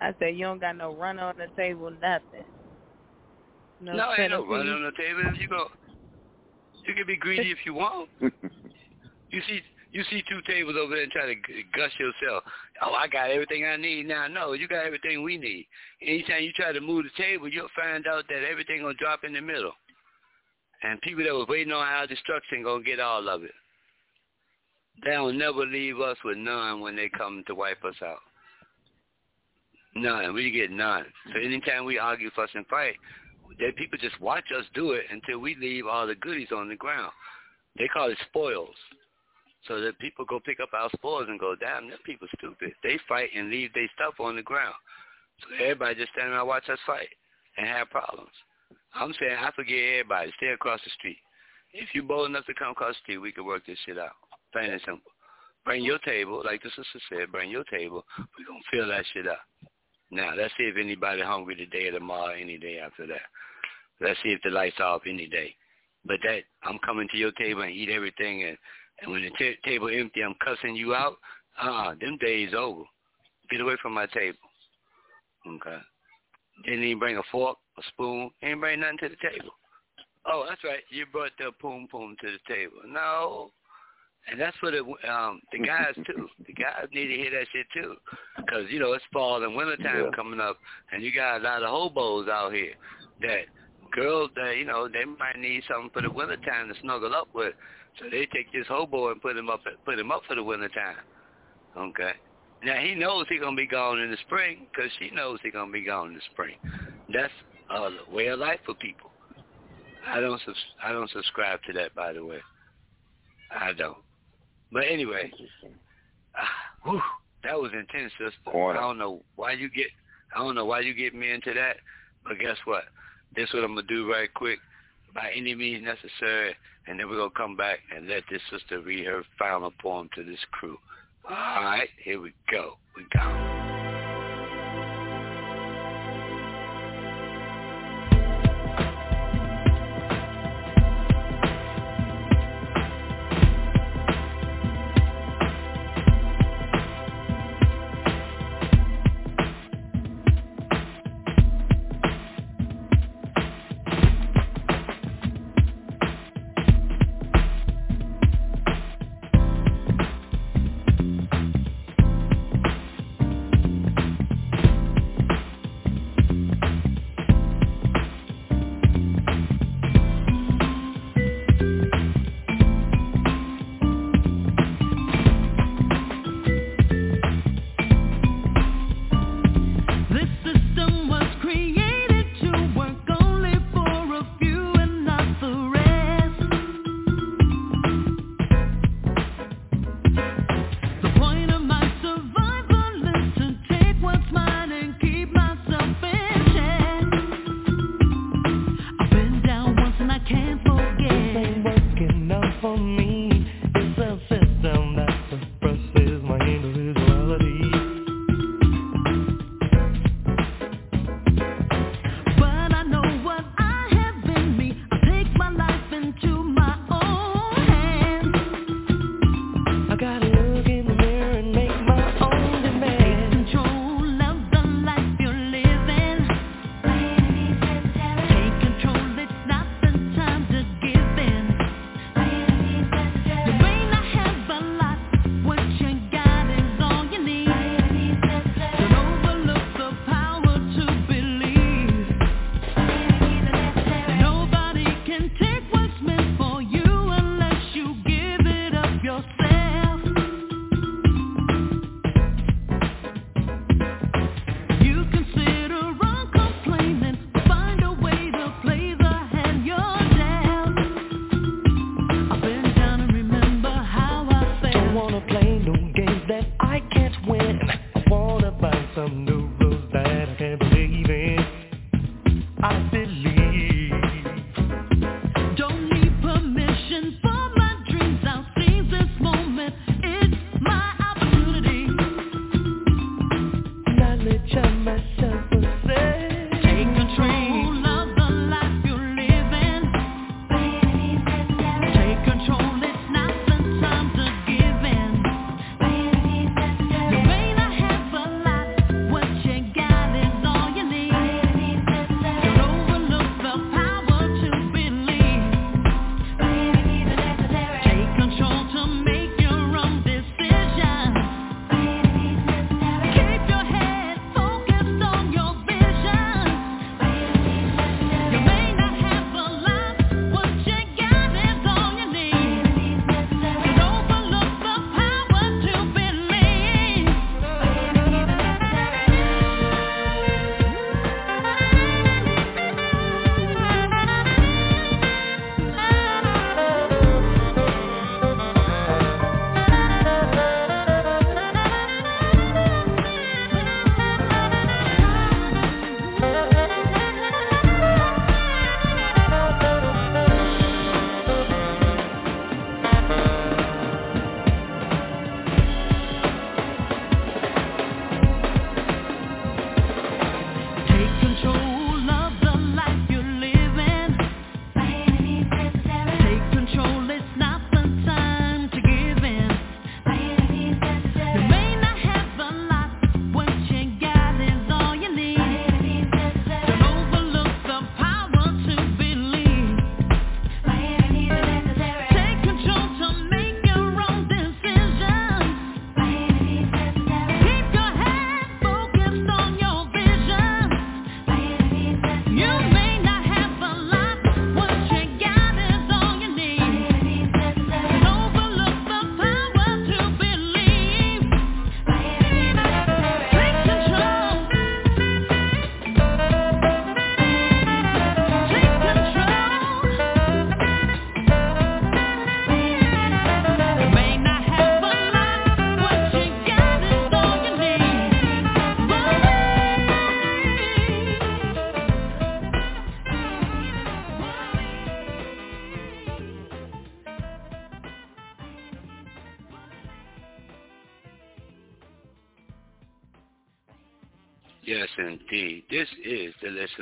I said you don't got no run on the table, nothing. No, no ain't no run on the table. You go. You can be greedy if you want. [LAUGHS] you see, you see two tables over there and try to gush yourself. Oh, I got everything I need now. No, you got everything we need. Anytime you try to move the table, you'll find out that everything gonna drop in the middle. And people that was waiting on our destruction gonna get all of it. They'll never leave us with none when they come to wipe us out. None. We get none. So anytime we argue, fuss, and fight, that people just watch us do it until we leave all the goodies on the ground. They call it spoils. So that people go pick up our spoils and go, damn, them people stupid. They fight and leave their stuff on the ground. So everybody just stand around and watch us fight and have problems. I'm saying I forget everybody. Stay across the street. If you're bold enough to come across the street, we can work this shit out. Plain and simple. Bring your table, like the sister said, bring your table. We're going to fill that shit up. Now, let's see if anybody hungry today or tomorrow, any day after that. Let's see if the lights are off any day. But that I'm coming to your table and eat everything and and when the t- table empty, I'm cussing you out. Ah, uh, them days over. Get away from my table. Okay. Didn't even bring a fork, a spoon. Ain't bring nothing to the table. Oh, that's right. You brought the poom poom to the table. No. And that's what it, um, the guys too. The guys need to hear that shit too, because you know it's fall and wintertime Yeah. coming up, and you got a lot of hobos out here that girls that you know they might need something for the wintertime to snuggle up with, so they take this hobo and put him up put him up for the wintertime. Okay. Now he knows he's gonna be gone in the spring because she knows he's gonna be gone in the spring. That's a way of life for people. I don't subs- I don't subscribe to that, by the way. I don't. But anyway, ah, whew, that was intense, sister. Corner. I don't know why you get I don't know why you get me into that, but guess what? This what I'm gonna do right quick, by any means necessary, and then we're gonna come back and let this sister read her final poem to this crew. All right, here we go. We go.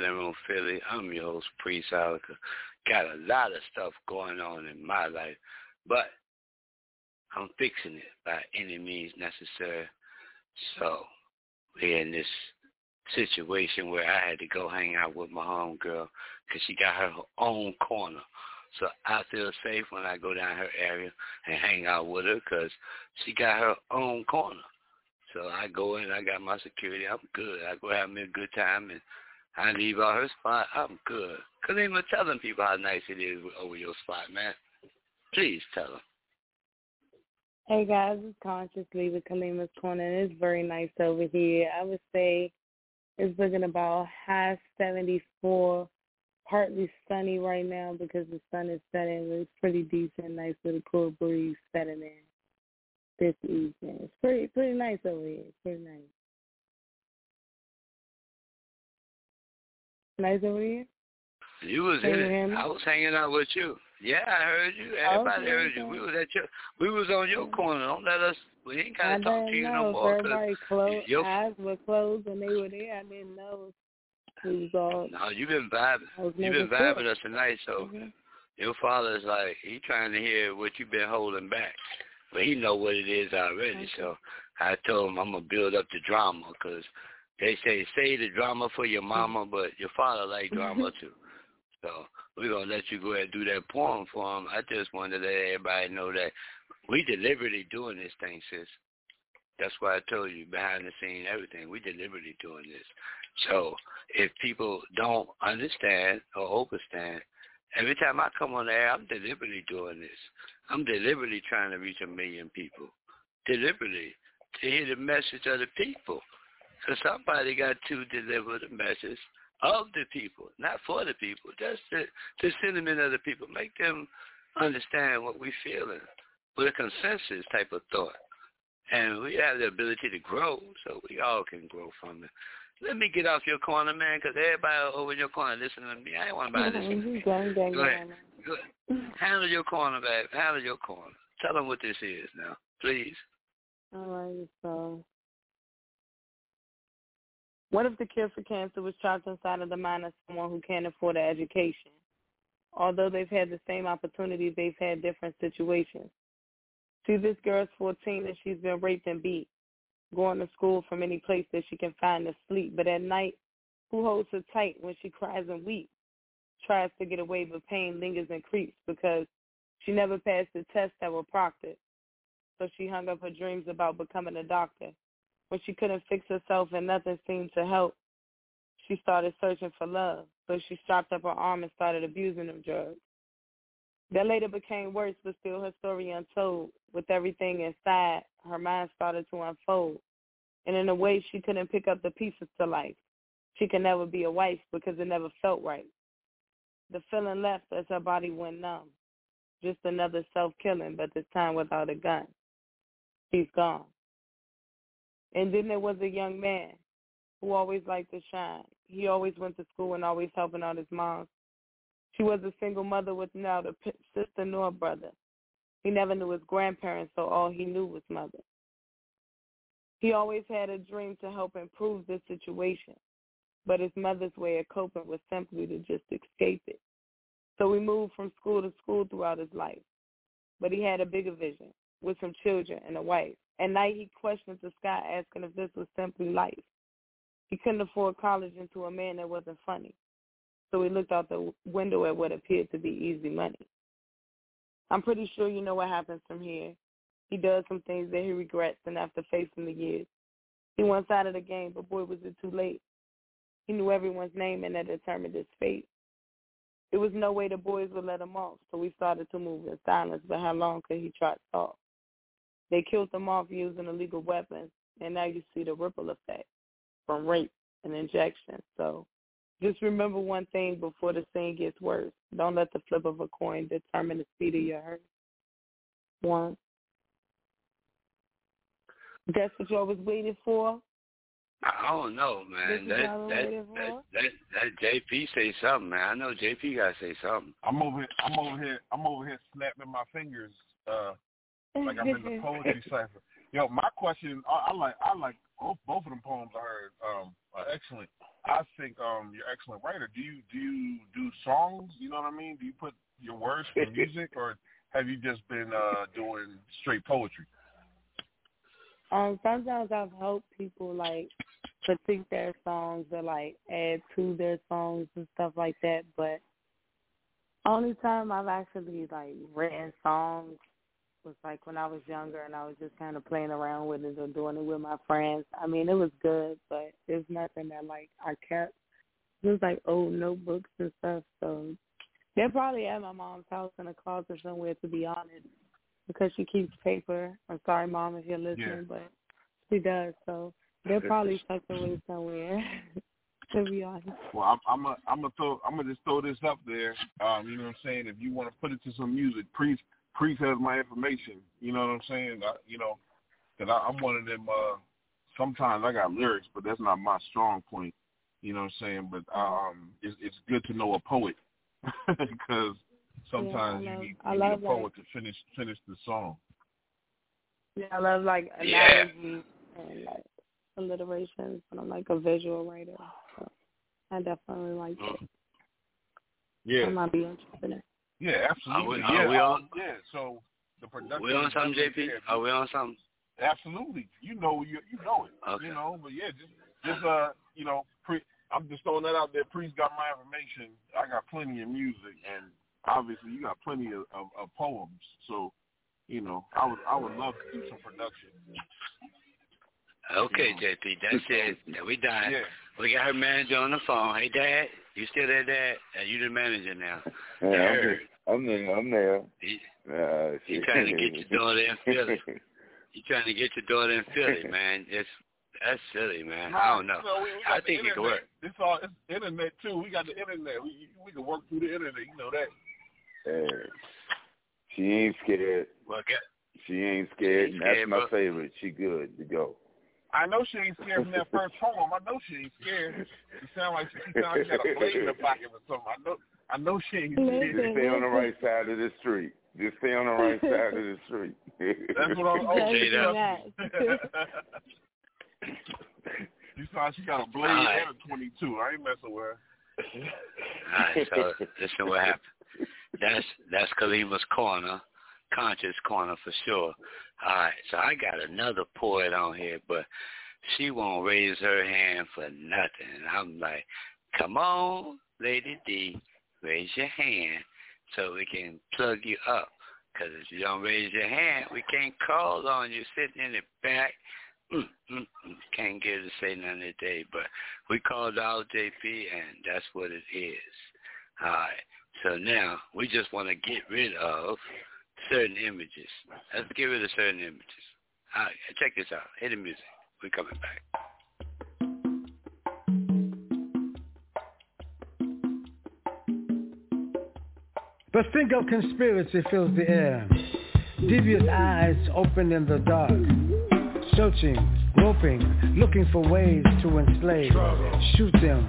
Room Philly. I'm your host, Priest Ilika. Got a lot of stuff going on in my life, but I'm fixing it by any means necessary. So we're in this situation where I had to go hang out with my homegirl because she got her own corner. So I feel safe when I go down her area and hang out with her because she got her own corner. So I go in, I got my security, I'm good. I go have me a good time and I leave out her spot, I'm good. Because ain't even telling people how nice it is over your spot, man. Please tell them. Hey guys, it's Conscious Lee with Kalima's Corner. It's very nice over here. I would say it's looking about high 74, partly sunny right now because the sun is setting. It's pretty decent, nice little cool breeze setting in this evening. It's pretty pretty nice over here. It's pretty nice. Nice over here. You was Can in you it. I was hanging out with you. Yeah, I heard you. Everybody Okay, heard you. We was at your. We was on your corner. Don't let us. We ain't gotta talk to you know no more. 'cause everybody closed. your- Eyes were closed and they were there. I didn't know. We was all. No, you've been vibing. You've been vibing us tonight. So Mhm. your father's like he trying to hear what you've been holding back, but he know what it is already. So I told him I'm gonna build up the drama because they say say the drama for your mm-hmm. mama, but your father like mm-hmm. drama too. So we're gonna let you go ahead and do that poem for him. I just wanted to let everybody know that we deliberately doing this thing, sis. That's why I told you behind the scene everything. We deliberately doing this. So if people don't understand or overstand, every time I come on air, I'm deliberately doing this. I'm deliberately trying to reach a million people. Deliberately to hear the message of the people. So somebody got to deliver the message of the people, not for the people. Just the, the sentiment of the people. Make them understand what we're feeling with a consensus type of thought. And we have the ability to grow, so we all can grow from it. Let me get off your corner, man, because everybody over in your corner listening to me. I ain't want nobody listening to me. [LAUGHS] Gang, gang, Go ahead. Go ahead. Handle your corner, babe. Handle your corner. Tell them what this is now, please. All right, so what if the cure for cancer was trapped inside of the mind of someone who can't afford an education? Although they've had the same opportunities, they've had different situations. See, this girl's 14 and she's been raped and beat, going to school from any place that she can find to sleep. But at night, who holds her tight when she cries and weeps? Tries to get away, but pain lingers and creeps because she never passed the tests that were proctored. So she hung up her dreams about becoming a doctor. When she couldn't fix herself and nothing seemed to help, she started searching for love. So she strapped up her arm and started abusing them drugs. That later became worse, but still her story untold. With everything inside, her mind started to unfold. And in a way, she couldn't pick up the pieces to life. She could never be a wife because it never felt right. The feeling left as her body went numb. Just another self-killing, but this time without a gun. She's gone. And then there was a young man who always liked to shine. He always went to school and always helping out his mom. She was a single mother with p- sister nor brother. He never knew his grandparents, so all he knew was mother. He always had a dream to help improve this situation, but his mother's way of coping was simply to just escape it. So he moved from school to school throughout his life. But he had a bigger vision with some children and a wife. At night, he questioned the sky, asking if this was simply life. He couldn't afford college into a man that wasn't funny. So he looked out the window at what appeared to be easy money. I'm pretty sure you know what happens from here. He does some things that he regrets, and after facing the years, he wants out of the game, but boy, was it too late. He knew everyone's name, and that determined his fate. There was no way the boys would let him off, so we started to move in silence, but how long could he try to talk? They killed them off using illegal weapons, and now you see the ripple effect from rape and injection. So just remember one thing before the scene gets worse. Don't let the flip of a coin determine the speed of your hurt. One. That's what y'all was waiting for? I don't know, man. This is That I'm that, waiting that for? that that JP say something, man. I know JP gotta say something. I'm over here. I'm over here. I'm over here snapping my fingers, uh, like I'm in the [LAUGHS] poetry cipher. Yo, my question. I, I like. I like. both both of them poems I heard um, are excellent. I think um, you're an excellent writer. Do you do you do songs? You know what I mean? Do you put your words to [LAUGHS] music, or have you just been uh, doing straight poetry? Um, sometimes I've helped people like critique their songs or like add to their songs and stuff like that. But only time I've actually like written songs was like when I was younger and I was just kind of playing around with it or doing it with my friends. I mean, it was good, but it's nothing that like I kept. It was like old notebooks and stuff. So they're probably at my mom's house in a closet somewhere, to be honest, because she keeps paper. I'm sorry, mom, if you're listening, Yeah. but she does. So they're probably tucked away somewhere. [LAUGHS] to be honest. Well, I'm I'm a, I'm gonna throw I'm gonna just throw this up there. Um, you know what I'm saying? If you want to put it to some music, Priest Priest has my information. You know what I'm saying? I, you know, that I'm one of them. Uh, sometimes I got lyrics, but that's not my strong point. You know what I'm saying? But um, it's it's good to know a poet [LAUGHS] because sometimes Yeah, I love- you need, I you need a love that. poet to finish finish the song. Yeah, I love like Yeah. analogy and like alliterations, and I'm like a visual writer. So I definitely like it. Yeah, I might be interested in it. Yeah, absolutely. Are we- yeah, we on- yeah. So the production. We on something, JP? Are we on something? Absolutely. You know you you know it. Okay. You know, but yeah, just just uh, you know, pre I'm just throwing that out there. Priest got my information. I got plenty of music and obviously you got plenty of, of, of poems. So, you know, I would I would love to do some production. Okay, JP, that's it. Now we done. Yeah. We got her manager on the phone. Hey, Dad, you still there, Dad? Uh, you the manager now. Yeah, I I'm, heard. I'm there. I'm there. He, Uh, he trying to get your daughter in [LAUGHS] Philly. He trying to get your daughter in Philly, man. It's that's silly, man. I don't know. You we, we I got the think it could work. It's all it's internet too. We got the internet. We we can work through the internet. You know that. Uh, she ain't scared. Well, get, She ain't scared, She and that's scared, my favorite. She good to go. I know she ain't scared from that first poem. I know she ain't scared. She sound like she sound like she got a blade in her pocket or something. I know I know she ain't Just scared. stay on the right side of the street. Just stay on the right [LAUGHS] side of the street. That's what I'm. That's she that. [LAUGHS] You saw she got a blade All right. and a 22. I ain't messing with her. all right, so listen what happened. That's that's Kalima's corner, conscious corner for sure. All right, so I got another poet on here, but she won't raise her hand for nothing. I'm like, come on, Lady D, raise your hand so we can plug you up. Because if you don't raise your hand, we can't call on you sitting in the back. Mm, mm, mm. Can't get to say nothing today, but we called out JP, and that's what it is. All right. So now we just want to get rid of certain images. Let's get rid of certain images. All right. Check this out. Hit the music. We're coming back. The stink of conspiracy fills the air. Devious eyes open in the dark. Searching, groping, looking for ways to enslave. Shoot them,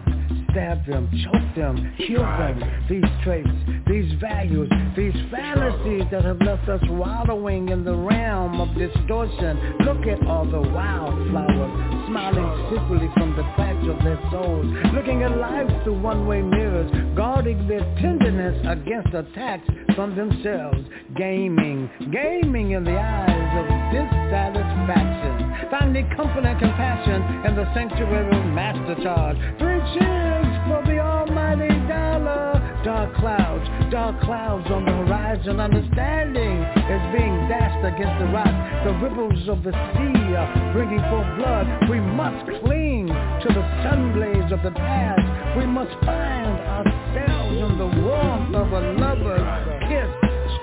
stab them, choke them, kill them. These traits, these values, these fantasies that have left us wallowing in the realm of distortion. Look at all the wildflowers smiling secretly from the cracks of their souls. Looking at life through one-way mirrors, guarding their tenderness against attacks from themselves. Gaming, gaming in the eyes of dissatisfaction. Finding comfort and compassion in the sanctuary of master charge. Three cheers for the almighty dollar. Dark clouds, dark clouds on the horizon. Understanding is being dashed against the rock. The ripples of the sea are bringing forth blood. We must cling to the sun blaze of the past. We must find ourselves in the warmth of a lover's kiss.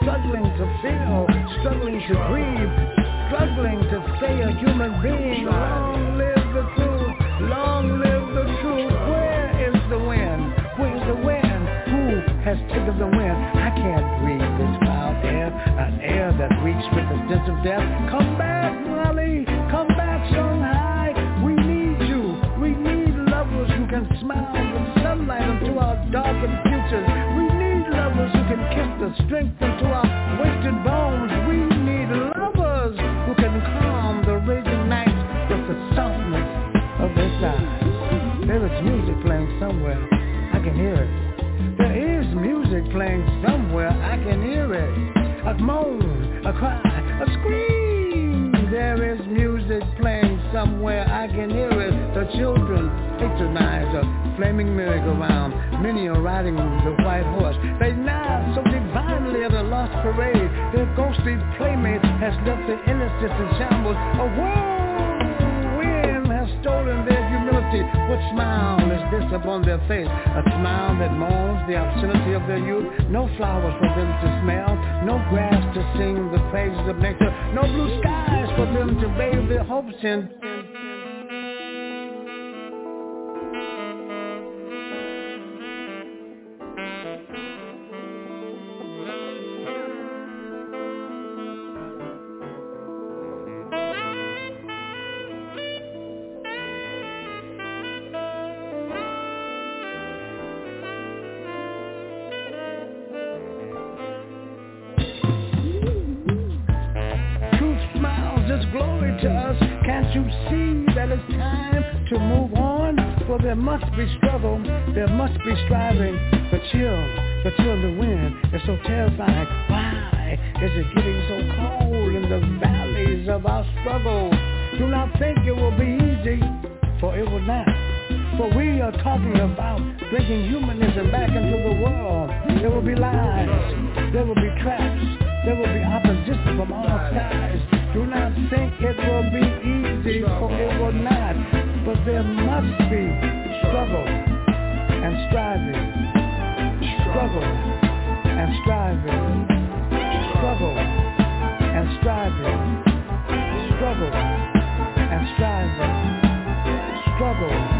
Struggling to feel, struggling to breathe, struggling to stay a human being. Long live the truth, long live the truth. Where is the wind? Where's the wind? Who has taken the wind? I can't breathe this foul air, an air that reeks with the stench of death. Come back, Molly, come back, Shanghai. We need you. We need lovers who can smile the sunlight into our darkened futures. We need lovers who can kiss the strength into our wasted bones. Somewhere. I can hear it. There is music playing somewhere. I can hear it. A moan, a cry, a scream. There is music playing somewhere. I can hear it. The children patronize a flaming merry-go-round. Many are riding the white horse. They nod so divinely at a lost parade. Their ghostly playmate has left the innocence in shambles. A has stolen their humility. What smile is this upon their face? A smile that mourns the obscenity of their youth. No flowers for them to smell. No grass to sing the praises of nature. No blue skies for them to bathe their hopes in. Must be struggle, there must be striving. The chill, the chill the wind is so terrifying. Why is it getting so cold in the valleys of our struggle? Do not think it will be easy, for it will not. For we are talking about bringing humanism back into the world. There will be lies, there will be traps, there will be opposition from all sides. Do not think it will be easy, for it will not. There must be struggle and striving. Struggle and striving. Struggle and striving. Struggle and striving. Struggle and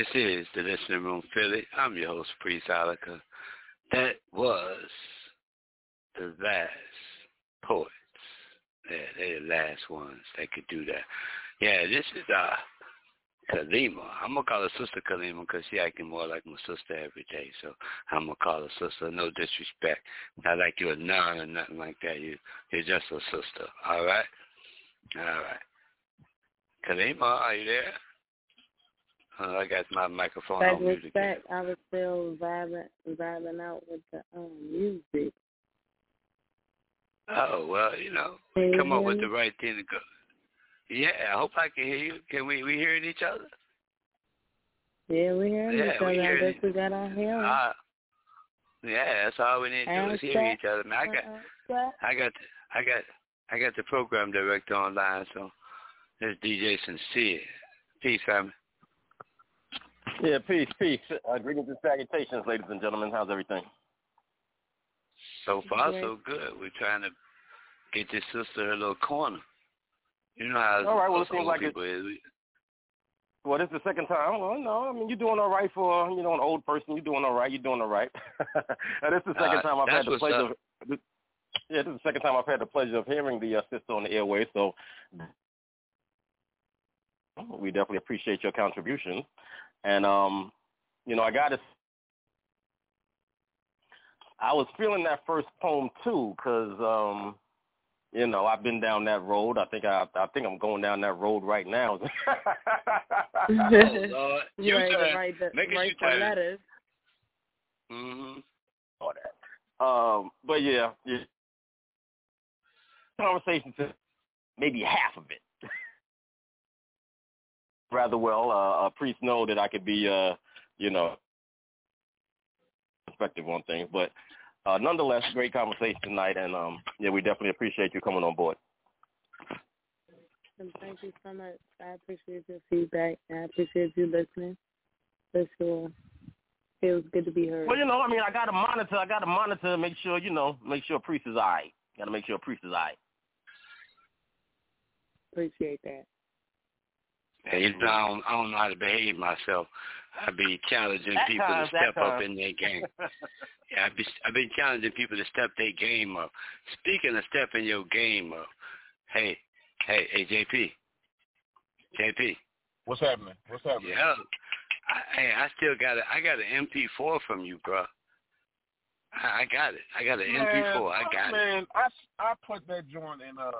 This is the Listening Room Philly. I'm your host, Priest Ilika. That was the last poets. Yeah, they're the last ones that could do that. Yeah, this is uh Kalima. I'm gonna call her Sister Kalima because she acting more like my sister every day. So I'm gonna call her sister. No disrespect. Not like you're a nun or nothing like that. You you're just a sister. All right. All right. Kalima, are you there? Uh, I got my microphone Back on mute back, I was still vibing, vibing out with the um, music. Oh well, you know, come up with the right thing to go. Yeah, I hope I can hear you. Can we we hearing each other? Yeah, we hear Yeah, each we other. I guess we got our hearing. Uh, yeah, that's all we need to do is hear each other. Man, I got Uh, I got I got I got the program director online, so there's DJ Sincere. Peace, family. Yeah, peace, peace. Uh, greetings and salutations, ladies and gentlemen. How's everything? So far, Great. so good. We're trying to get this sister her little corner. You know how All right, well, it seems old like it- people is. Well, this is the second time. Well, no, I mean you're doing all right for you know an old person. You're doing all right. You're doing all right. [LAUGHS] and this is the second Uh, time I've had the pleasure. up. Of, this, yeah, this is the second time I've had the pleasure of hearing the uh, sister on the airway. So we definitely appreciate your contribution. And um, you know, I got to. I was feeling that first poem too, because um, you know I've been down that road. I think I, I think I'm going down that road right now. oh [LAUGHS] Lord, [LAUGHS] you you ready to turn. write the, Make it write your the letters. Mm-hmm. all that. Um, but yeah, yeah. conversation to maybe half of it. Rather well, uh, a priest know that I could be, uh, you know, perspective on things. But uh, nonetheless, great conversation tonight, and um, yeah, we definitely appreciate you coming on board. And thank you so much. I appreciate your feedback, and I appreciate you listening. For sure. It was good to be heard. Well, you know, I mean, I got to monitor. I got to monitor, make sure, you know, make sure priest is all right. Got to make sure priest is all right. Appreciate that. Yeah, you know, I don't, I don't know how to behave myself. I be challenging At people times, to at step up in their game. [LAUGHS] Yeah, I be I been challenging people to step their game up. Speaking of stepping your game up, hey, hey, hey, JP, JP. What's happening? What's happening? Yeah, I, hey, I still got it. I got an MP4 from you, bro. I, I got it. I got an Man, MP4. I got it. man, I, I put that joint in uh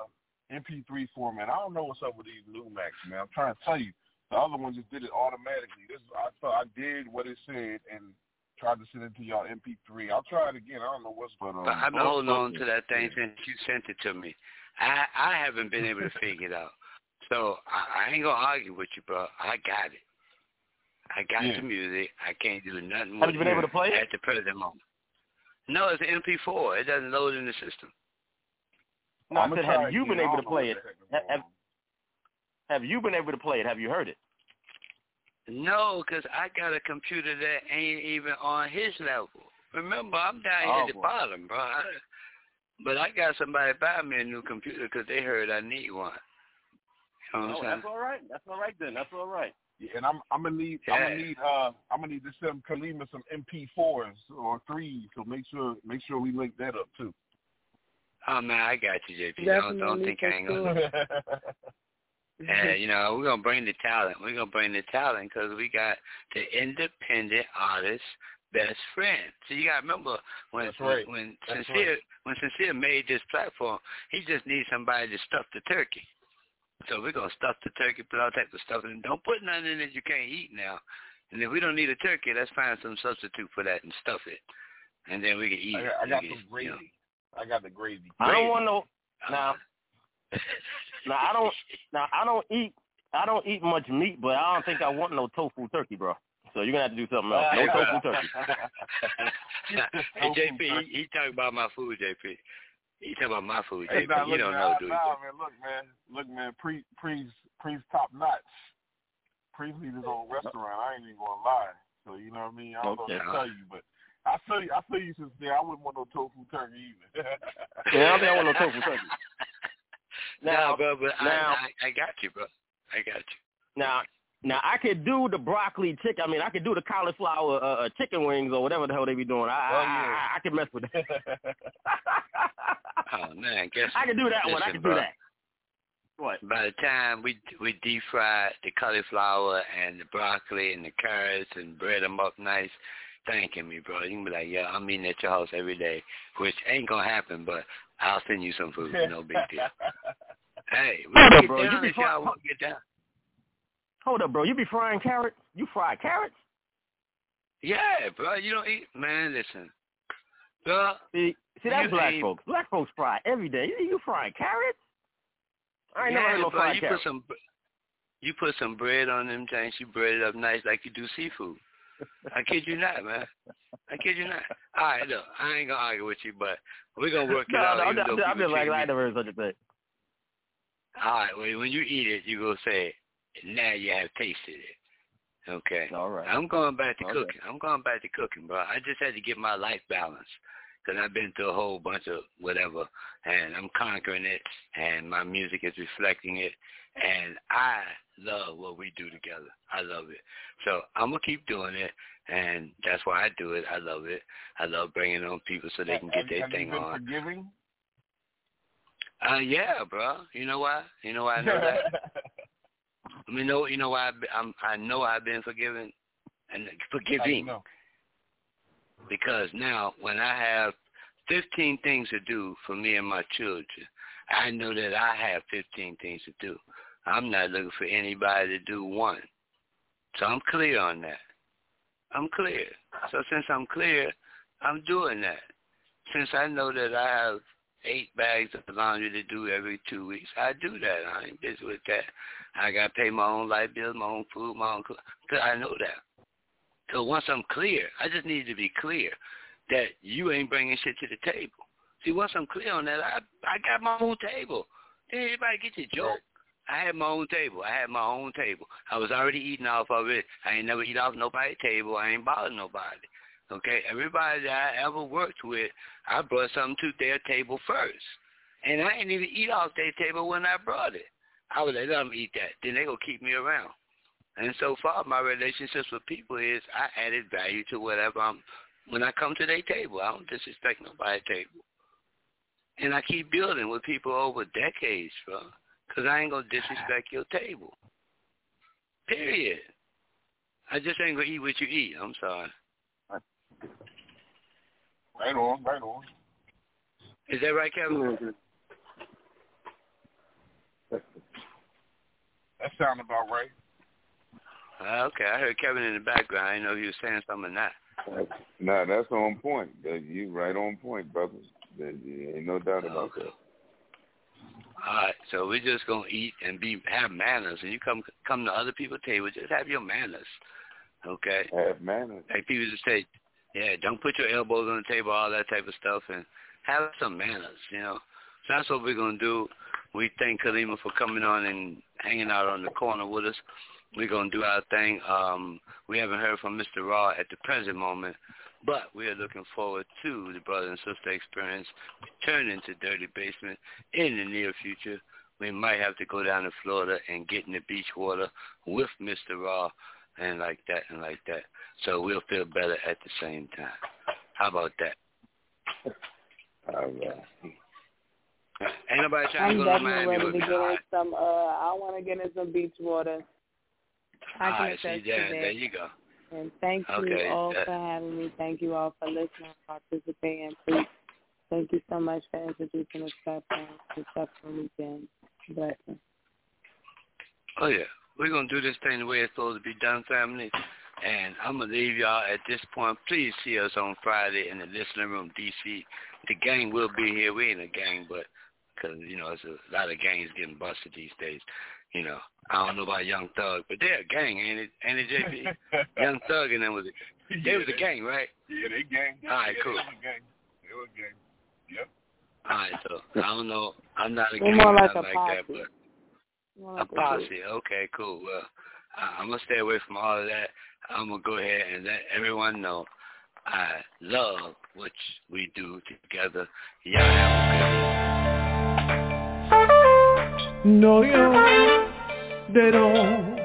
MP3 format. I don't know what's up with these new Macs, man. I'm trying to tell you. The other one just did it automatically. This I thought I did what it said and tried to send it to y'all MP3. I'll try it again. I don't know what's but um, But I've been oh, holding on to that thing since you sent it to me. I I haven't been able to figure it out. So I, I ain't gonna argue with you, bro. I got it. I got Yeah. the music. I can't do nothing more. Have you been able to play it? at the present moment. No, it's an MP4. It doesn't load in the system. No, I I'ma said, have you been able to play it? the heck is Ha- going Have, have you been able to play it? Have you heard it? No, 'cause I got a computer that ain't even on his level. Remember, I'm down here Oh, at the boy. bottom, bro. I, but I got somebody buy me a new computer 'cause they heard I need one. You know what Oh, I'm that's all right. That's all right then. That's all right. Yeah, and I'm I'm gonna need I'm gonna need uh I'm gonna need to send Kalima some MP4s or threes. So make sure make sure we link that up too. Oh man, I got you, JP. Don't don't think I ain't gonna. Yeah, [LAUGHS] you know, we're gonna bring the talent. We're gonna bring the talent because we got the independent artist best friend. So you gotta remember when That's right. when, when That's sincere right. when sincere made this platform, he just needs somebody to stuff the turkey. So we're gonna stuff the turkey, put all types of stuff in. Don't put nothing in it you can't eat now. And if we don't need a turkey, let's find some substitute for that and stuff it, and then we can eat I it. I got We can, some you know. Gravy. I got the gravy. I don't want no. Now, [LAUGHS] now I don't. Now I don't eat. I don't eat much meat, but I don't think I want no tofu turkey, bro. So you're gonna have to do something else. No tofu [LAUGHS] turkey. hey JP, he, he talking about my food, JP. He talking about my food, Hey, JP. nah, you don't know, I- do you? nah, man, look, man, look, man, pre, pre's, pre's top notch. Pre's need his own restaurant. I ain't even gonna lie. So you know what I mean. I don't know Okay. what to tell you, but I feel you. I feel you sincere. I wouldn't want no tofu turkey either. [LAUGHS] Yeah, I don't think I want no tofu turkey. [LAUGHS] Now, no, bro, but now- I, I I got you, bro. I got you. Now, now I could do the broccoli chicken. I mean, I could do the cauliflower uh, uh, chicken wings or whatever the hell they be doing. I, Oh, I, yeah. I, I can mess with that. Oh man, guess [LAUGHS] I can do that one. I Listen, can bro. do that. What? By the time we we deep fry the cauliflower and the broccoli and the carrots and bread them up nice, thanking me, bro. You can be like, yeah, I'm eating at your house every day, which ain't gonna happen, but I'll send you some food. No big deal. [LAUGHS] Hey, we Hold up, bro. You down be if y'all fry- want to get down. Hold up, bro. You be frying carrots? You fry carrots? Yeah, bro. You don't eat, man. Listen, bro. See, see that's black ain't- folks. Black folks fry every day. You, you frying carrots? I ain't yeah, never heard no fried you carrots. put some, you put some bread on them things. You bread it up nice like you do seafood. I kid you not, man. I kid you not. All right, look, I ain't gonna argue with you, but we're gonna work it no, out. no, I'm, just- I'm just like, I never heard such a thing. All right, well, when you eat it, you gonna say, now you have tasted it. Okay. All right. I'm going back to Okay. cooking. I'm going back to cooking, bro. I just had to get my life balance because I've been through a whole bunch of whatever, and I'm conquering it, and my music is reflecting it, and I love what we do together. I love it. So I'm gonna keep doing it, and that's why I do it. I love it. I love bringing on people so they can get have, their have thing you been on. forgiving? Uh, yeah, bro. You know why? You know why I know that? [LAUGHS] I mean, know you know why been, I'm, I know I've been forgiven and forgiving because now when I have 15 things to do for me and my children, I know that I have 15 things to do. I'm not looking for anybody to do one. So I'm clear on that. I'm clear. So since I'm clear, I'm doing that. Since I know that I have eight bags of laundry to do every two weeks. I do that. I ain't busy with that. I got to pay my own light bills, my own food, my own clothes. Cause I know that. So once I'm clear, I just need to be clear that you ain't bringing shit to the table. See, once I'm clear on that, I I got my own table. Anybody get your joke? I had my own table. I had my own table. I was already eating off of it. I ain't never eat off nobody's table. I ain't bothered nobody. Okay, everybody that I ever worked with, I brought something to their table first, and I ain't even eat off their table when I brought it. I would let them eat that. Then they gonna keep me around. And so far, my relationships with people is I added value to whatever I'm when I come to their table. I don't disrespect nobody's table. And I keep building with people over decades, bro. Because I ain't going to disrespect your table. Period. I just ain't going to eat what you eat. I'm sorry. Right on, right on. Is that right, Kevin? That sounds about right. Uh, okay, I heard Kevin in the background. I didn't know if you were saying something or not. No, that's on point. You right on point, brother. There ain't no doubt about that. All right, so we're just gonna eat and be have manners, and you come come to other people's table, just have your manners, okay? Have manners. Like people just say, yeah, don't put your elbows on the table, all that type of stuff, and have some manners, you know. So that's what we're gonna do. We thank Kalima for coming on and hanging out on the corner with us. We're gonna do our thing. Um, we haven't heard from Mr. Raw at the present moment, but we are looking forward to the brother and sister experience returning to Dirty Basement in the near future. We might have to go down to Florida and get in the beach water with Mr. Raw and like that and like that. So we'll feel better at the same time. How about that? All right. [LAUGHS] Ain't nobody trying I'm to go to definitely Miami ready with to get in some. Uh, I want to get in some beach water. I All can right, see there, that. there you go. And thank you Okay, all for having me. Thank you all for listening, participating. Please, thank you so much for introducing us to the Suffering Weekend. Blessing. Oh yeah, we're gonna do this thing the way it's supposed to be done, family. And I'm gonna leave y'all at this point. Please see us on Friday in the listening room, DC. The gang will be here. We ain't a gang, but because you know, it's a lot of gangs getting busted these days. You know, I don't know about Young Thug, but they're a gang, ain't it? Ain't it, JP? [LAUGHS] Young Thug and them was a, they was a gang, right? Yeah, they gang. All right, yeah, cool. They was a gang. They was a gang. Yep. All right, so I don't know. I'm not a We're gang, more like a like that, but More A like a posse. group. Okay, cool. Well, I- I'm gonna stay away from all of that. I'm gonna go ahead and let everyone know I love what we do together. Y'all have a good No, you, they don't.